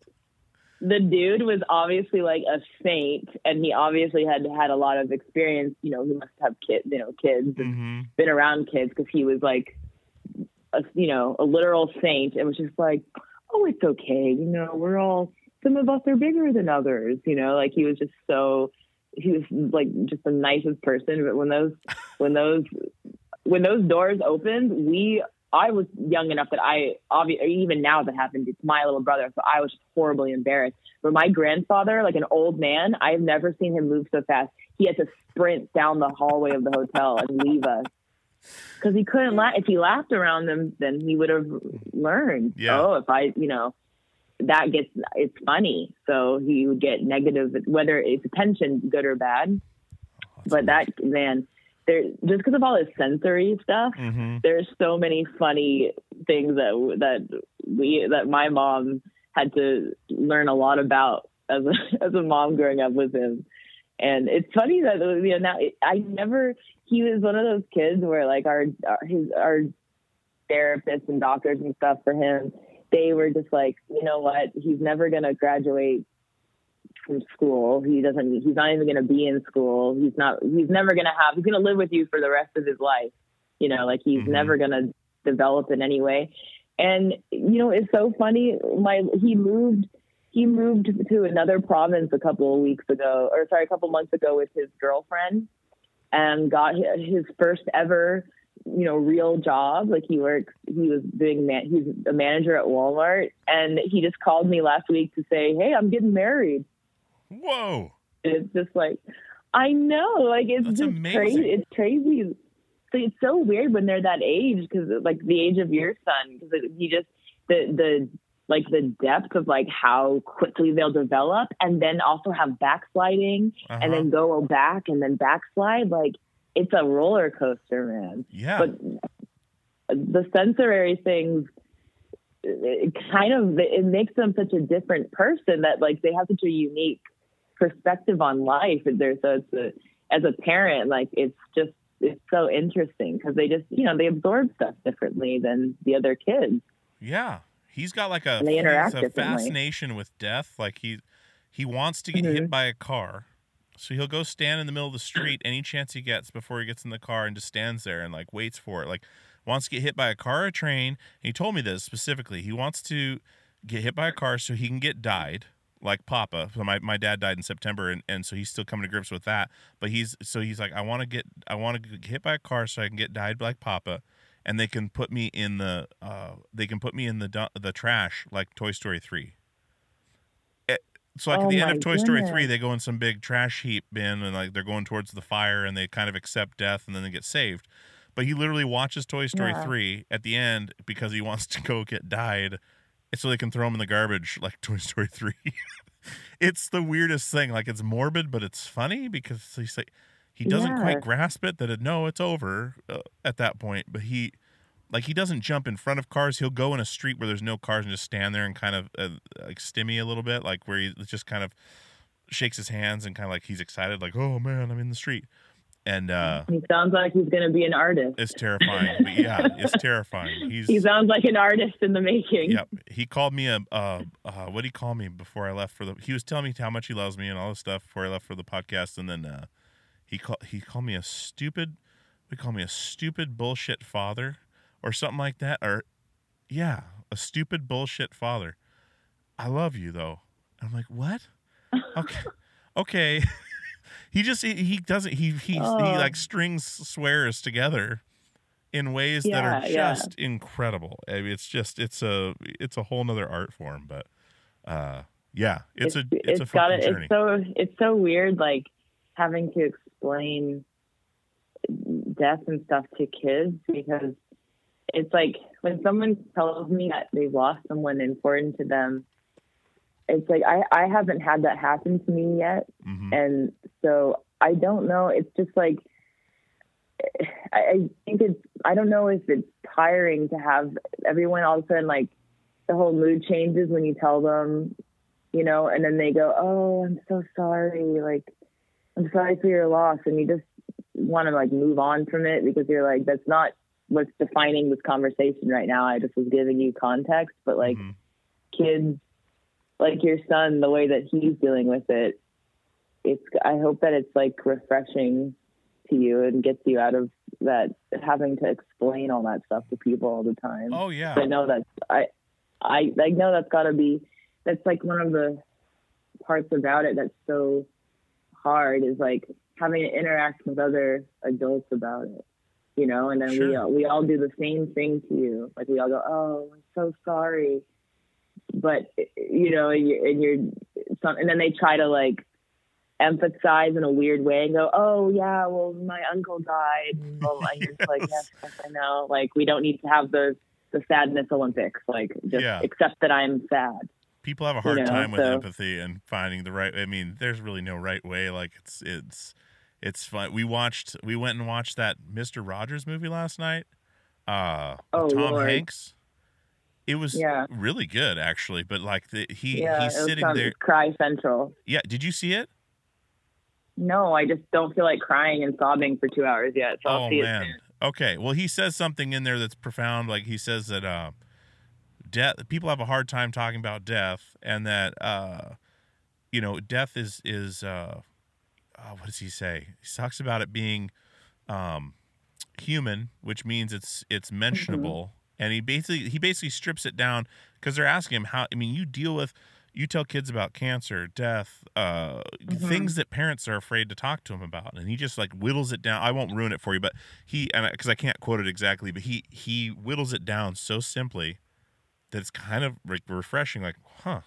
the dude was obviously like a saint, and he obviously had had a lot of experience. You know, he must have kids, you know, kids, and Mhm. been around kids because he was like, a, you know, a literal saint, and was just like, oh, it's okay, you know, we're all some of us are bigger than others, you know, like he was just so he was like just the nicest person. But when those when those when those doors opened, we I was young enough that I obviously even now that happened, it's my little brother, so I was just horribly embarrassed. But my grandfather, like an old man, I've never seen him move so fast. He had to sprint down the hallway of the hotel and leave us because he couldn't laugh. If he laughed around them, then he would have learned. Yeah. Oh, if I, you know, that gets it's funny. So he would get negative, whether it's attention, good or bad. But that man, there just because of all his sensory stuff, Mhm. there's so many funny things that that we that my mom had to learn a lot about as a as a mom growing up with him. And it's funny that you know now I never he was one of those kids where like our, our his our therapists and doctors and stuff for him they were just like you know what? He's never gonna graduate from school. He doesn't he's not even gonna be in school. He's not he's never gonna have he's gonna live with you for the rest of his life. You know like he's Mhm. never gonna develop in any way. And you know it's so funny. My he moved he moved to another province a couple of weeks ago or sorry a couple months ago with his girlfriend and got his first ever you know real job like he works he was doing man he's a manager at walmart and he just called me last week to say hey i'm getting married Whoa. and it's just like i know like it's That's just amazing. crazy it's crazy so it's so weird when they're that age because like the age of your son because he just the the like the depth of like how quickly they'll develop and then also have backsliding Uh-huh. and then go back and then backslide like it's a roller coaster man yeah. but the sensory things it kind of it makes them such a different person that like they have such a unique perspective on life and there's so it's a, as a parent like it's just it's so interesting because they just you know they absorb stuff differently than the other kids Yeah, he's got like a, a fascination with death. Like he he wants to get Mm-hmm. hit by a car, so he'll go stand in the middle of the street any chance he gets before he gets in the car and just stands there and like waits for it. Like wants to get hit by a car or a train. He told me this specifically. He wants to get hit by a car so he can get died like Papa. So my, my dad died in September and, and so he's still coming to grips with that. But he's so he's like, I wanna get I wanna get hit by a car so I can get died like Papa and they can put me in the uh they can put me in the the trash like Toy Story 3 so like at Oh the end of Toy Story three, they go in some big trash heap bin and like they're going towards the fire and they kind of accept death and then they get saved. But he literally watches Toy Story Yeah. three at the end because he wants to go get died, so they can throw him in the garbage like Toy Story three. it's the weirdest thing. Like it's morbid, but it's funny because he's like he doesn't Yeah. quite grasp it that it, no, it's over uh, at that point. But he like he doesn't jump in front of cars. He'll go in a street where there's no cars and just stand there and kind of uh, like stimmy a little bit, like where he just kind of shakes his hands and kind of like he's excited, like oh man, I'm in the street, and uh, He sounds like he's going to be an artist. it's terrifying. but yeah, it's terrifying. He's He sounds like an artist in the making. Yep. He called me a uh, uh what did he call me before I left for the he was telling me how much he loves me and all this stuff before I left for the podcast and then uh he called he called me a stupid He called me a stupid bullshit father or something like that or yeah, a stupid bullshit father. I love you though. I'm like, "What?" Okay. okay. he just he, he doesn't he he he Oh. like strings swears together in ways that are Yeah, yeah. just incredible. I mean, it's just it's a it's a whole nother art form, but uh yeah, it's, a it's, a got it. journey. It's so it's so weird, like having to explain death and stuff to kids because it's like when someone tells me that they've lost someone important to them, it's like I I haven't had that happen to me yet, Mhm. and so I don't know. It's just like I, I think it's I don't know if it's tiring to have everyone all of a sudden like the whole mood changes when you tell them, you know, and then they go, "Oh, I'm so sorry," like I'm sorry for your loss, and you just want to like move on from it because you're like, that's not what's defining this conversation right now. I just was giving you context, but like Mhm. kids like your son the way that he's dealing with it it's i hope that it's like refreshing to you and gets you out of that having to explain all that stuff to people all the time Oh yeah. i know that's i i i know that's got to be that's like one of the parts about it that's so hard is like having to interact with other adults about it you know and then we all, we all do the same thing to you. Like we all go oh i'm so sorry. But you know and you're, and you're some, and then they try to like emphasize in a weird way and go oh yeah well my uncle died. Mm. Well, and you're just like yes, yes i know. Like we don't need to have the the sadness olympics like just Yeah. accept that i'm sad. People have a hard know, time with so- empathy and finding the right I mean, there's really no right way. Like it's it's it's fun. We watched we went and watched that Mr. Rogers movie last night. Uh Oh, Tom Lord. Hanks. It was Yeah. really good actually, but like the, he yeah he's it sitting there cry central Yeah, did you see it? no i just don't feel like crying and sobbing for two hours yet so i'll oh see it man. soon. Okay. Well, he says something in there that's profound. Like he says that uh, death. People have a hard time talking about death, and that uh, you know, death is is uh, uh, what does he say? He talks about it being um, human, which means it's it's mentionable. And he basically he basically strips it down because they're asking him how. I mean, you deal with you tell kids about cancer, death, uh, things that parents are afraid to talk to him about, and he just like whittles it down. I won't ruin it for you, but he and because I can't quote it exactly, but he he whittles it down so simply that it's kind of like refreshing. Like, huh,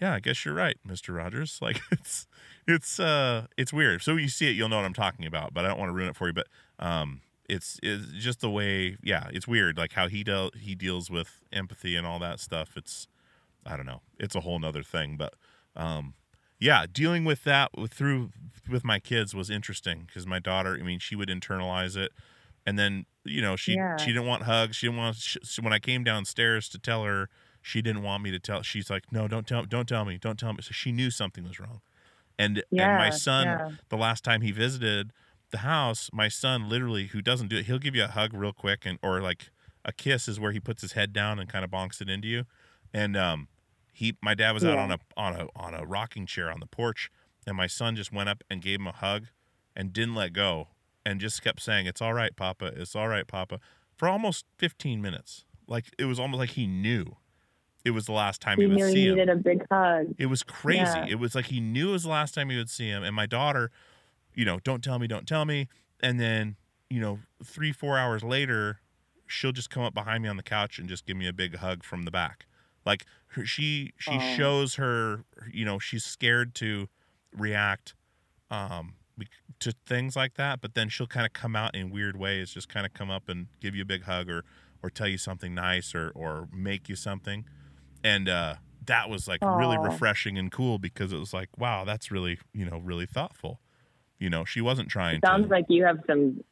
yeah, I guess you're right, Mister Rogers. Like it's it's uh it's weird. So when you see it, you'll know what I'm talking about. But I don't want to ruin it for you. But um, it's it's just the way. Yeah, it's weird. Like how he deal he deals with empathy and all that stuff. It's I don't know. It's a whole nother thing. But um, yeah, dealing with that with, through with my kids was interesting because my daughter. I mean, she would internalize it. And then you know she Yeah. she didn't want hugs. She didn't want. She, when I came downstairs to tell her, she didn't want me to tell. She's like, no, don't tell, don't tell me, don't tell me. So she knew something was wrong. And and my son, yeah. the last time he visited the house, my son literally, who doesn't do it, he'll give you a hug real quick, and or like a kiss is where he puts his head down and kind of bonks it into you. And um, he, my dad was out Yeah. on a on a on a rocking chair on the porch, and my son just went up and gave him a hug, and didn't let go, and just kept saying, "It's all right, Papa. It's all right, Papa," for almost 15 minutes. Like it was almost like he knew it was the last time he, he would knew see he him. needed a big hug It was crazy. Yeah. It was like he knew it was the last time he would see him. And my daughter, you know, don't tell me, don't tell me. And then, you know, three, four hours later, she'll just come up behind me on the couch and just give me a big hug from the back. Like her, she she Aw. shows her you know she's scared to react um to things like that, but then she'll kind of come out in weird ways, just kind of come up and give you a big hug or or tell you something nice or or make you something. And uh that was like really refreshing and cool because it was like, wow, that's really, you know, really thoughtful. You know, she wasn't trying Sounds to like you have some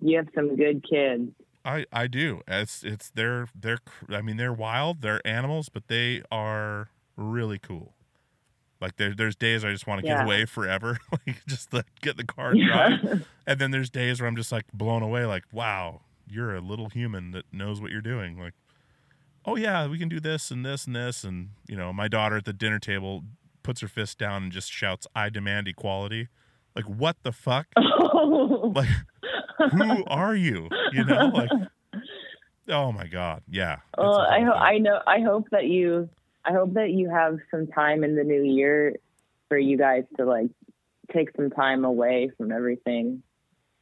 you have some good kids. I I do. It's it's they're they're I mean they're wild, they're animals, but they are really cool. Like there there's days I just want to get away forever, like just let, get the car and drive. and then there's days where I'm just like blown away, like wow, you're a little human that knows what you're doing. Like, oh yeah, we can do this and this and this, and you know, my daughter at the dinner table puts her fist down and just shouts, "I demand equality." Like what the fuck? Oh. like who are you you know like oh my god yeah Well, I ho- I know I hope that you I hope that you have some time in the new year for you guys to like take some time away from everything.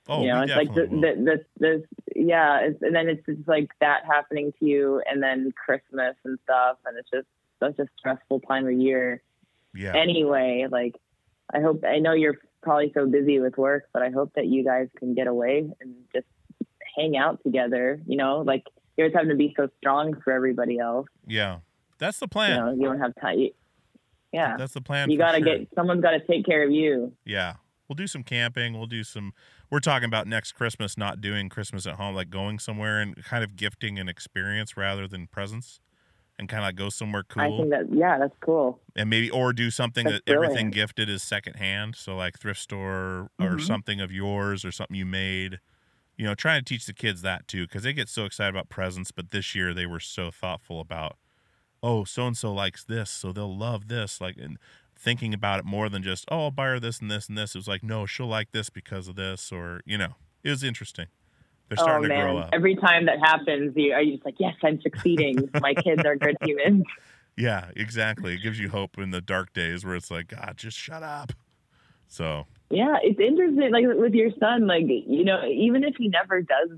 Oh you know, it's like definitely the, will. the, this, this, yeah, it's, and then it's just like that happening to you, and then Christmas and stuff, and it's just such a stressful time of year. yeah Anyway, like I hope I know you're probably so busy with work, but I hope that you guys can get away and just hang out together. You know, like you're having to be so strong for everybody else. yeah that's the You plan know, you don't have time. Yeah, that's the plan you got to sure. get someone's got to take care of you. yeah we'll do some camping we'll do some we're talking about next christmas not doing christmas at home like going somewhere and kind of gifting an experience rather than presents and kind of like go somewhere I cool think that yeah, that's cool. and maybe or do something That's that everything gifted is secondhand so like thrift store or Mhm. something of yours or something you made you know trying to teach the kids that too because they get so excited about presents but this year they were so thoughtful about oh so and so likes this so they'll love this like and thinking about it more than just oh i'll buy her this and this and this it was like no she'll like this because of this or you know it was interesting they're starting oh to grow up every time that happens, you are you just like, yes, I'm succeeding. My kids are good humans. yeah exactly it gives you hope in the dark days where it's like god just shut up so Yeah, it's interesting. Like with your son, like you know, even if he never does,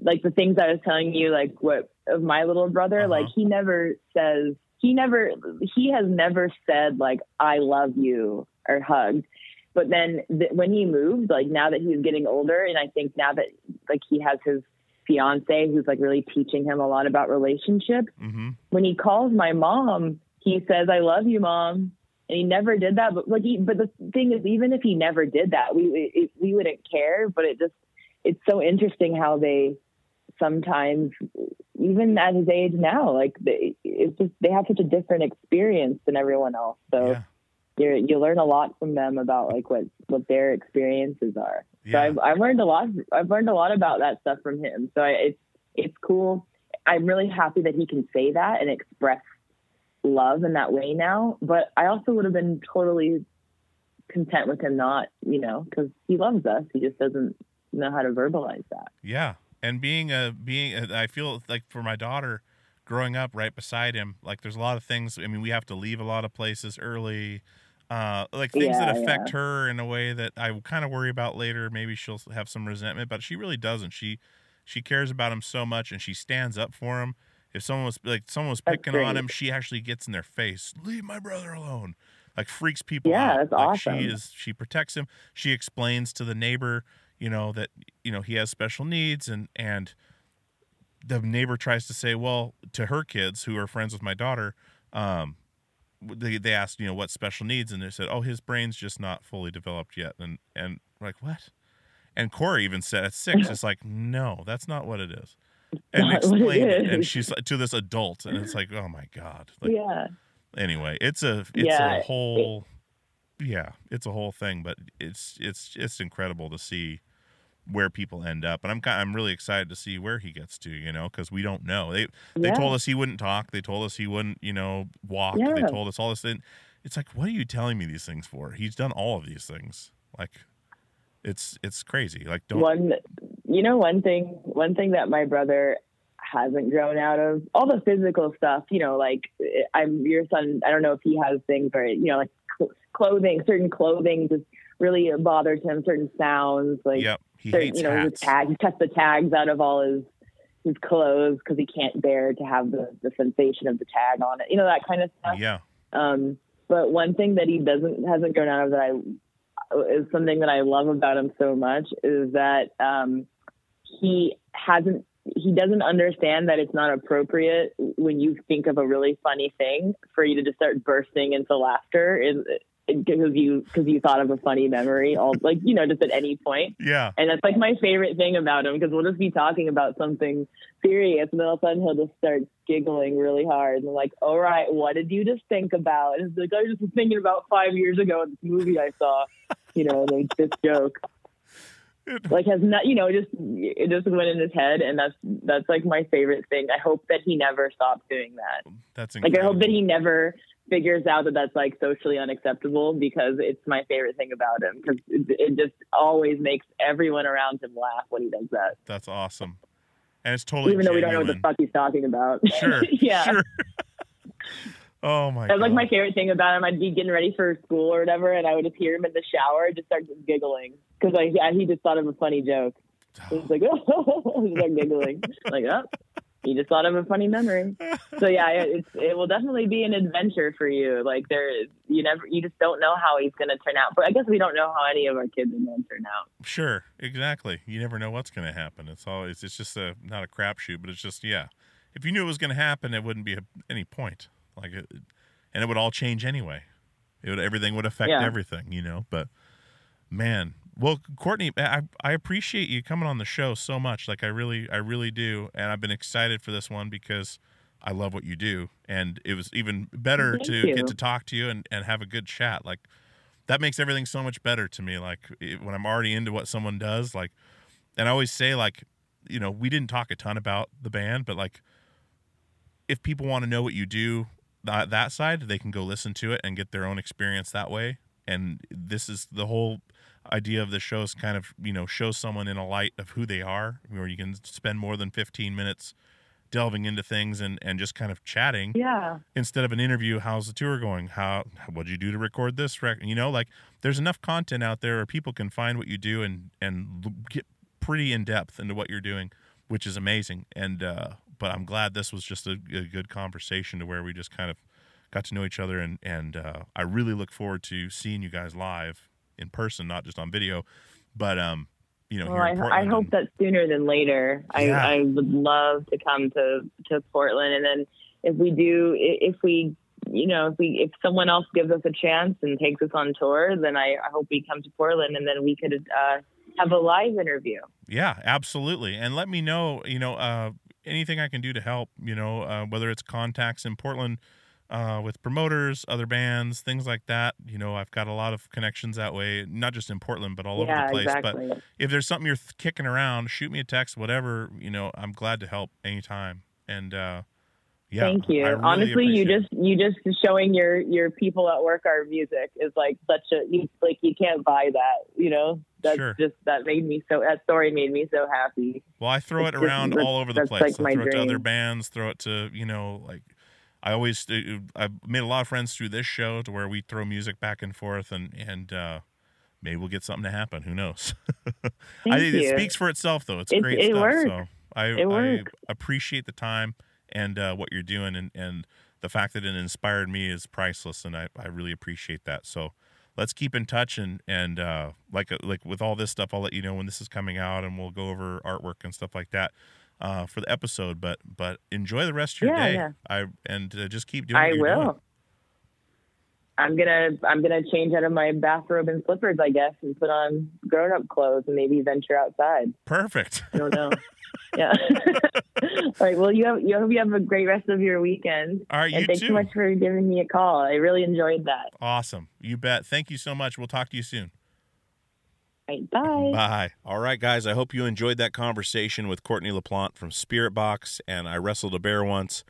like the things I was telling you, like what of my little brother, Uh-huh. like he never says, he never, he has never said like I love you or hugged. But then th- when he moved, like now that he's getting older, and I think now that like he has his fiance who's like really teaching him a lot about relationships hmm when he calls my mom, he says, "I love you, mom," and he never did that. But like, he, but the thing is, even if he never did that, we it, we wouldn't care. But it just it's so interesting how they sometimes, even at his age now, like they it's just they have such a different experience than everyone else. So yeah you you learn a lot from them about like what what their experiences are. So I've, I've learned a lot. I've learned a lot about that stuff from him. So I, it's it's cool. I'm really happy that he can say that and express love in that way now. But I also would have been totally content with him not, you know, because he loves us. He just doesn't know how to verbalize that. Yeah, and being a being, a, I feel like for my daughter, growing up right beside him, like there's a lot of things. I mean, we have to leave a lot of places early, uh, like things that Yeah, affect her in a way that I kind of worry about later. Maybe she'll have some resentment, but she really doesn't. She she cares about him so much, and she stands up for him. If someone was like someone was picking on him, she actually gets in their face. Leave my brother alone. Like freaks people Yeah, out. that's like awesome. She is she protects him. She explains to the neighbor, you know, that you know he has special needs and and the neighbor tries to say, well, to her kids who are friends with my daughter, um, they they asked, you know, what special needs, and they said, oh, his brain's just not fully developed yet, and and like what? And Corey even said at six, it's like, no, that's not what it is, and not what it explained it, and she's like to this adult, and it's like, oh my god, like yeah. anyway, it's a it's Yeah, a whole yeah, it's a whole thing, but it's it's it's incredible to see where people end up, and I'm I'm really excited to see where he gets to, you know, because we don't know. They they Yeah. told us he wouldn't talk. They told us he wouldn't, you know, walk. They told us all this. And it's like, what are you telling me these things for? He's done all of these things. Like, it's it's crazy. Like, don't one you know one thing one thing that my brother hasn't grown out of all the physical stuff you know like eh, i'm your son i don't know if he has things where you know like clothing certain clothing just really bothers him certain sounds like Yep, he certain, hates you know hats. tag he cuts the tags out of all his his clothes because he can't bear to have the, the sensation of the tag on it. You know that kind of stuff. Yeah. Um, but one thing that he doesn't hasn't grown out of that I is something that I love about him so much is that um, he hasn't he doesn't understand that it's not appropriate when you think of a really funny thing for you to just start bursting into laughter is because you because you thought of a funny memory all like you know just at any point. Yeah. and that's like my favorite thing about him because we'll just be talking about something serious and then all of a sudden he'll just start giggling really hard and I'm like all right what did you just think about? And it's like I was just thinking about five years ago in this movie I saw you know like this joke like has not you know just it just went in his head and that's that's like my favorite thing i hope that he never stops doing that That's like i hope that he never figures out that that's like socially unacceptable because it's my favorite thing about him because it, it just always makes everyone around him laugh when he does that That's awesome. And it's totally even though we don't know what the fuck he's talking about Sure. yeah Sure. oh my That's god. like my favorite thing about him. I'd be getting ready for school or whatever, and I would just hear him in the shower, just start just giggling because like yeah, he just thought of a funny joke. He's like, oh, he's like giggling, like oh, he just thought of a funny memory. So yeah, it, it's it will definitely be an adventure for you. Like there is, you never, you just don't know how he's going to turn out. But I guess we don't know how any of our kids are going to turn out. Sure, exactly. You never know what's going to happen. It's always it's just a not a crapshoot, but it's just yeah. If you knew it was going to happen, it wouldn't be a, any point. Like, it, and it would all change anyway. It would everything would affect Yeah. everything, you know. But man, well, Courtney, I I appreciate you coming on the show so much. Like I really I really do, and I've been excited for this one because I love what you do, and it was even better Thank to you. get to talk to you and and have a good chat. Like that makes everything so much better to me. Like when I'm already into what someone does, like, and I always say like, you know, we didn't talk a ton about the band, but like, if people want to know what you do that that side, they can go listen to it and get their own experience that way. And this is the whole idea of the show is kind of you know show someone in a light of who they are, where you can spend more than 15 minutes delving into things and and just kind of chatting Yeah, instead of an interview how's the tour going how what'd you do to record this rec-? you know like there's enough content out there where people can find what you do and and get pretty in depth into what you're doing which is amazing and uh but i'm glad this was just a, a good conversation to where we just kind of got to know each other and and uh i really look forward to seeing you guys live in person not just on video but um you know well, I, I hope and- that sooner than later. Yeah. I, I would love to come to, to Portland. And then if we do, if we, you know, if we, if someone else gives us a chance and takes us on tour, then I, I hope we come to Portland and then we could uh, have a live interview. Yeah, absolutely. And let me know, you know, uh, anything I can do to help, you know, uh, whether it's contacts in Portland uh, with promoters, other bands, things like that. You know, I've got a lot of connections that way, not just in Portland, but all yeah, over the place. exactly. But if there's something you're th- kicking around, shoot me a text, whatever, you know, I'm glad to help anytime. And, uh, yeah, Thank you. Really Honestly, you just you just showing your your people at work our music is like such a you, like you can't buy that. You know, that's Sure. just that made me so that story made me so happy. Well, I throw it It's just- around that's- all over the place. like I throw it to other bands, throw it to, you know, like I always uh, I've made a lot of friends through this show to where we throw music back and forth and and uh maybe we'll get something to happen. Who knows? I think it speaks for itself though. It's It- great it stuff. works. So I It I appreciate the time and uh what you're doing and and the fact that it inspired me is priceless and I I really appreciate that. So let's keep in touch and and uh like like with all this stuff I'll let you know when this is coming out and we'll go over artwork and stuff like that uh for the episode but but enjoy the rest of your Yeah, day yeah. I and uh, just keep doing I will. doing. I'm gonna I'm gonna change out of my bathrobe and slippers, I guess, and put on grown up clothes and maybe venture outside. Perfect. I don't know. yeah. All right. Well, you have you hope you have a great rest of your weekend. All right, and thanks too. so much for giving me a call. I really enjoyed that. Awesome. You bet. Thank you so much. We'll talk to you soon. All right, bye. Bye. All right, guys. I hope you enjoyed that conversation with Courtney LaPlante from Spiritbox and I Wrestled a Bear Once.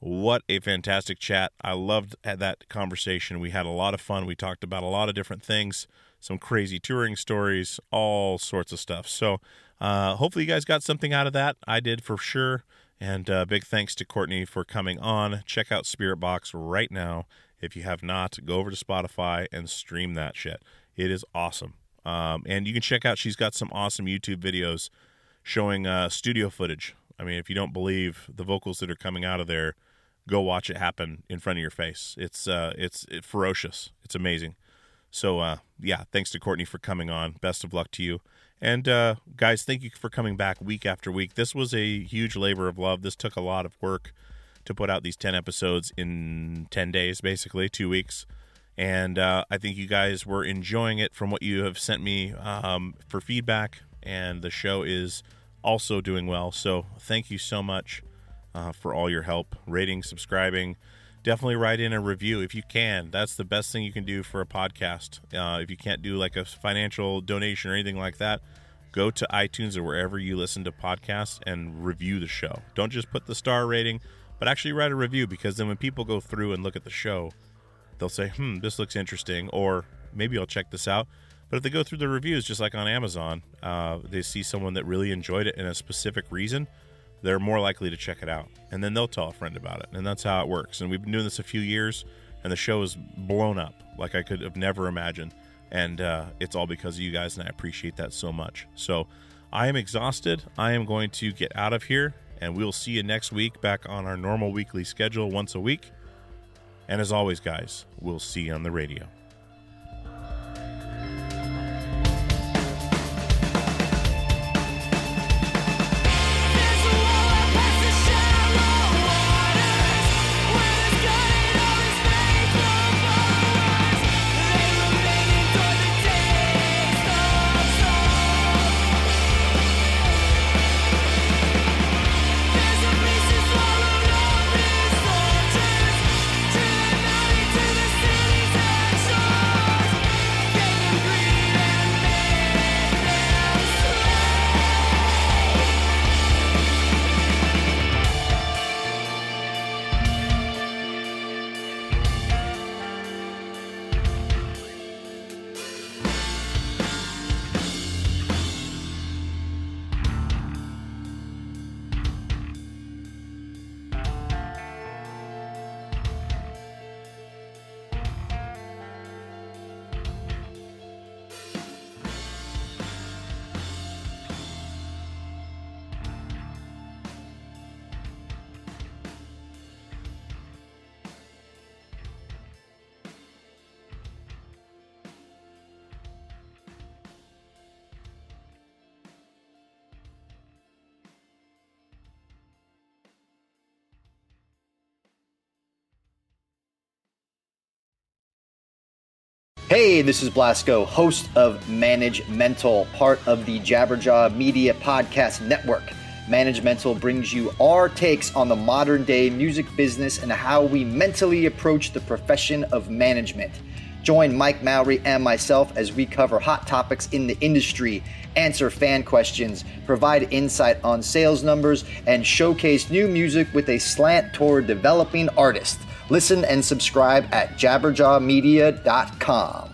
What a fantastic chat. I loved that conversation. We had a lot of fun. We talked about a lot of different things, some crazy touring stories, all sorts of stuff. So, uh, hopefully, you guys got something out of that. I did for sure. And uh, big thanks to Courtney for coming on. Check out Spiritbox right now. If you have not, go over to Spotify and stream that shit. It is awesome. Um, and you can check out, she's got some awesome YouTube videos showing uh, studio footage I mean, if you don't believe the vocals that are coming out of there, go watch it happen in front of your face. It's uh, it's it, ferocious. It's amazing. So uh, yeah, thanks to Courtney for coming on. Best of luck to you. And uh, guys, thank you for coming back week after week. This was a huge labor of love. This took a lot of work to put out these 10 episodes in 10 days, basically, two weeks. And uh, I think you guys were enjoying it from what you have sent me um, for feedback. And the show is also doing well. So thank you so much uh, for all your help, rating, subscribing. Definitely write in a review if you can. That's the best thing you can do for a podcast. Uh, if you can't do like a financial donation or anything like that, go to iTunes or wherever you listen to podcasts and review the show. Don't just put the star rating, but actually write a review because then when people go through and look at the show, they'll say, hmm, this looks interesting, or maybe I'll check this out. But if they go through the reviews, just like on Amazon, uh, they see someone that really enjoyed it in a specific reason, they're more likely to check it out. And then they'll tell a friend about it. And that's how it works. And we've been doing this a few years, and the show is blown up like I could have never imagined. And uh, it's all because of you guys, and I appreciate that so much. So I am exhausted. I am going to get out of here, and we'll see you next week back on our normal weekly schedule once a week. And as always, guys, we'll see you on the radio. Hey, this is Blasko, host of Manage Mental, part of the Jabberjaw Media Podcast Network. Manage Mental brings you our takes on the modern day music business and how we mentally approach the profession of management. Join Mike Mowery and myself as we cover hot topics in the industry, answer fan questions, provide insight on sales numbers, and showcase new music with a slant toward developing artists. Listen and subscribe at jabberjawmedia.com.